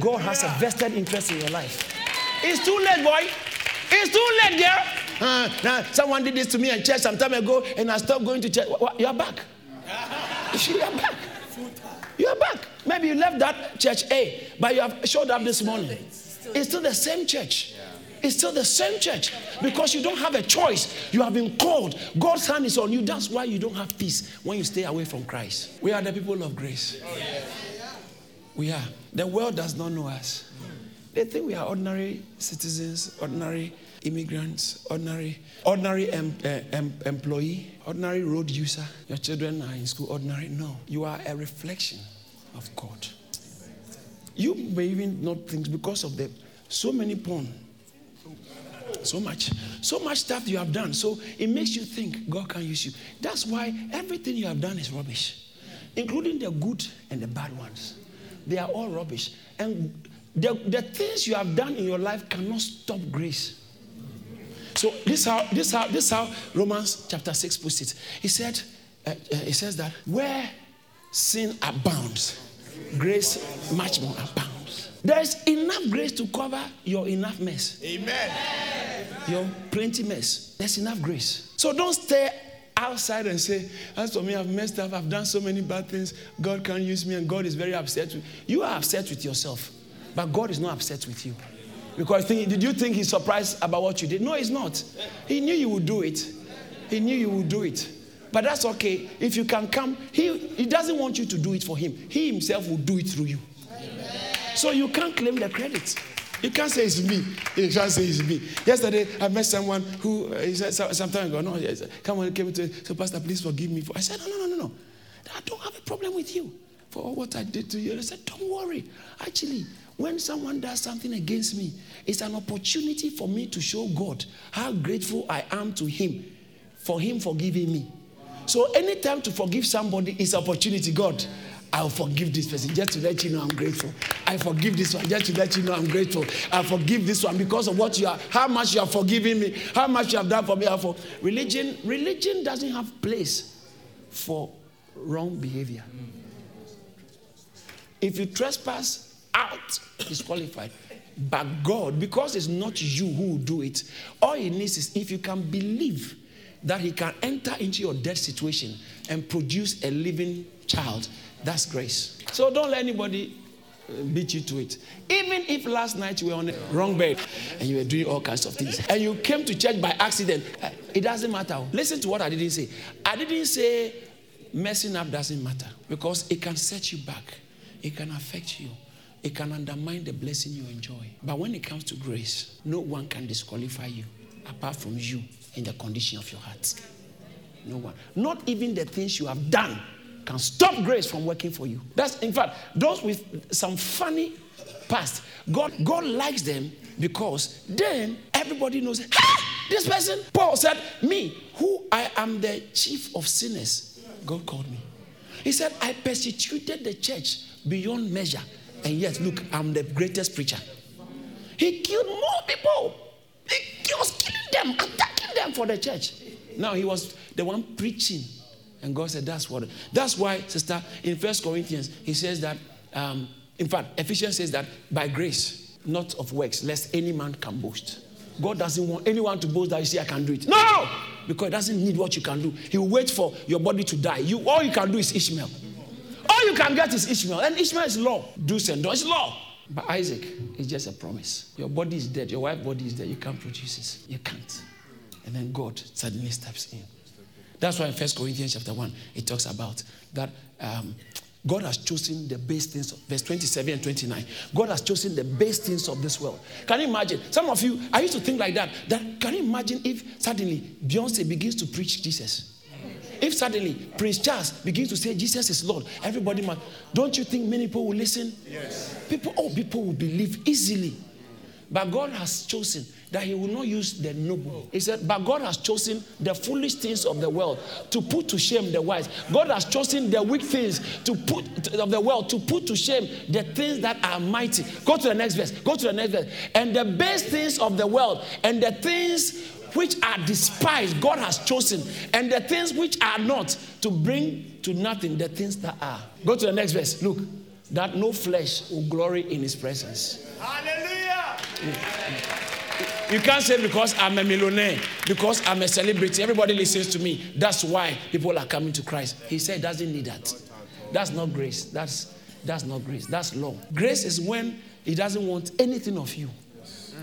God has a vested interest in your life. It's too late, boy. It's too late, girl. Uh, now, someone did this to me in church some time ago, and I stopped going to church. You're back. You're back. You're back. Maybe you left that church A, but you have showed up this morning. It's still the same church. It's still the same church because you don't have a choice. You have been called. God's hand is on you. That's why you don't have peace when you stay away from Christ. We are the people of grace. We are. The world does not know us. They think we are ordinary citizens, ordinary immigrants, ordinary, ordinary em, uh, em, employee, ordinary road user. Your children are in school ordinary. No, you are a reflection of God. You may even not think because of the so many porn, so much, so much stuff you have done. So it makes you think God can use you. That's why everything you have done is rubbish, including the good and the bad ones. They are all rubbish. And the, the things you have done in your life cannot stop grace. So this how this how this how Romans chapter six puts it. He said, uh, uh, he says that where sin abounds, grace much more abounds. There is enough grace to cover your enough mess. Amen. Your plenty mess. There's enough grace. So don't stay outside and say, as for me, I've messed up, I've done so many bad things, God can't use me, and God is very upset with you. you. are upset with yourself, but God is not upset with you. Because did you think he's surprised about what you did? No, he's not. He knew you would do it. He knew you would do it. But that's okay. If you can come, he, he doesn't want you to do it for him. He himself will do it through you. So you can't claim the credit. You can't say it's me. You can't say it's me. Yesterday, I met someone who uh, he said some time ago, no, yes, come on, came to so Pastor, please forgive me. For, I said, no, no, no, no, no. I don't have a problem with you for what I did to you. I said, don't worry. Actually, when someone does something against me, it's an opportunity for me to show God how grateful I am to Him for Him forgiving me. So anytime to forgive somebody is opportunity. God, I'll forgive this person just to let you know I'm grateful. I forgive this one just to let you know I'm grateful. I forgive this one because of what you are, how much you are forgiving me, how much you have done for me. For religion, religion doesn't have place for wrong behavior. If you trespass out, disqualified. But God, because it's not you who do it, all he needs is if you can believe that he can enter into your dead situation and produce a living child, that's grace. So don't let anybody uh, beat you to it. Even if last night you were on the wrong bed and you were doing all kinds of things and you came to church by accident, uh, it doesn't matter. Listen to what I didn't say. I didn't say messing up doesn't matter because it can set you back, it can affect you it can undermine the blessing you enjoy. But when it comes to grace, no one can disqualify you apart from you in the condition of your heart. No one. Not even the things you have done can stop grace from working for you. That's in fact, those with some funny past, God, God likes them because then everybody knows, this person, Paul said, me, who I am the chief of sinners, God called me. He said, I persecuted the church beyond measure and yet, look, I'm the greatest preacher. He killed more people. He, was killing them, attacking them for the church. Now he was the one preaching. And God said, That's what. That's why, sister, in First Corinthians, he says that, um, in fact, Ephesians says that by grace, not of works, lest any man can boast. God doesn't want anyone to boast that you see, I can do it. No! Because he doesn't need what you can do. He will wait for your body to die. You all you can do is Ishmael. All you can get is Ishmael. And Ishmael is law. Do's and don'ts. It's law. But Isaac is just a promise. Your body is dead. Your wife's body is dead. You can't produce it. You can't. And then God suddenly steps in. That's why in First Corinthians chapter 1, it talks about that um, God has chosen the best things, of, verse 27 and 29. God has chosen the best things of this world. Can you imagine? Some of you, I used to think like that. That can you imagine if suddenly Beyonce begins to preach Jesus? If suddenly Prince Charles begins to say Jesus is Lord, everybody must. Don't you think many people will listen? Yes. People, oh, people will believe easily. But God has chosen that He will not use the noble. He said, But God has chosen the foolish things of the world to put to shame the wise. God has chosen the weak things to put of the world to put to shame the things that are mighty. Go to the next verse. Go to the next verse. And the best things of the world and the things which are despised, God has chosen, and the things which are not, to bring to nothing the things that are. Go to the next verse. Look, that no flesh will glory in his presence. Hallelujah. You can't say because I'm a millionaire, because I'm a celebrity, everybody listens to me. That's why people are coming to Christ. He said doesn't need that. That's not grace. That's that's not grace. That's law. Grace is when he doesn't want anything of you,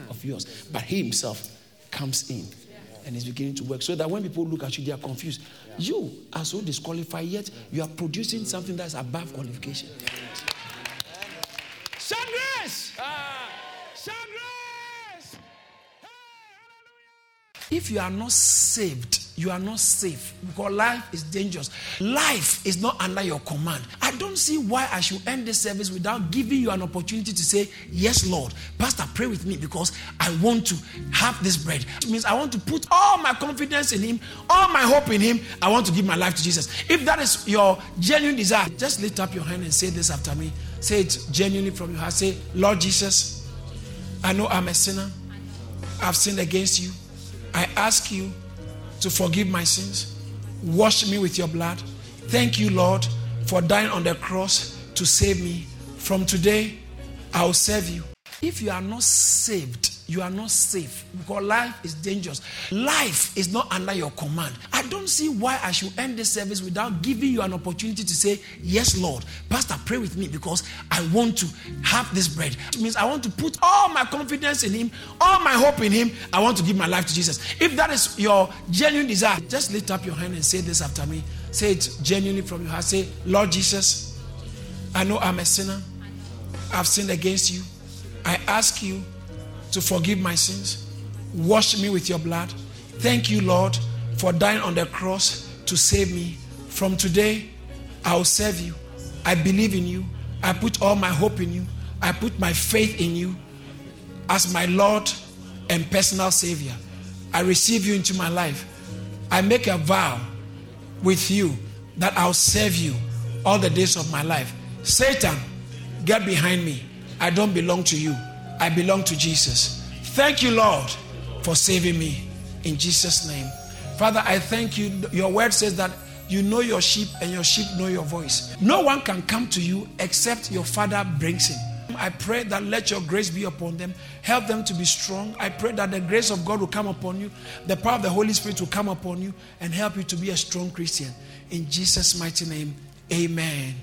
of yours, but he himself comes in and is beginning to work. So that when people look at you, they are confused. You are so disqualified, yet you are producing something that's above qualification. Shout grace! Ah. Grace! If you are not saved, you are not safe because life is dangerous. Life is not under your command. I don't see why I should end this service without giving you an opportunity to say, Yes, Lord. Pastor, pray with me because I want to have this bread. It means I want to put all my confidence in Him, all my hope in Him. I want to give my life to Jesus. If that is your genuine desire, just lift up your hand and say this after me. Say it genuinely from your heart. Say, Lord Jesus, I know I'm a sinner. I've sinned against you. I ask you to forgive my sins. Wash me with your blood. Thank you, Lord, for dying on the cross to save me. From today, I'll serve you. If you are not saved, you are not safe because life is dangerous. Life is not under your command. I don't see why I should end this service without giving you an opportunity to say, Yes, Lord. Pastor, pray with me because I want to have this bread. It means I want to put all my confidence in Him, all my hope in Him. I want to give my life to Jesus. If that is your genuine desire, just lift up your hand and say this after me. Say it genuinely from your heart. Say, Lord Jesus, I know I'm a sinner. I've sinned against you. I ask you to forgive my sins. Wash me with your blood. Thank you, Lord, for dying on the cross to save me. From today, I'll serve you. I believe in you. I put all my hope in you. I put my faith in you as my Lord and personal Savior. I receive you into my life. I make a vow with you that I'll serve you all the days of my life. Satan, get behind me. I don't belong to you. I belong to Jesus. Thank you, Lord, for saving me. In Jesus' name. Father, I thank you. Your word says that you know your sheep and your sheep know your voice. No one can come to you except your Father brings him. I pray that let your grace be upon them. Help them to be strong. I pray that the grace of God will come upon you. The power of the Holy Spirit will come upon you and help you to be a strong Christian. In Jesus' mighty name, amen.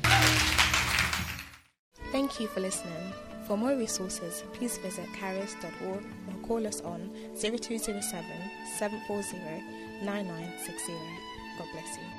Thank you for listening. For more resources, please visit charis.org or call us on 0207 740 9960. God bless you.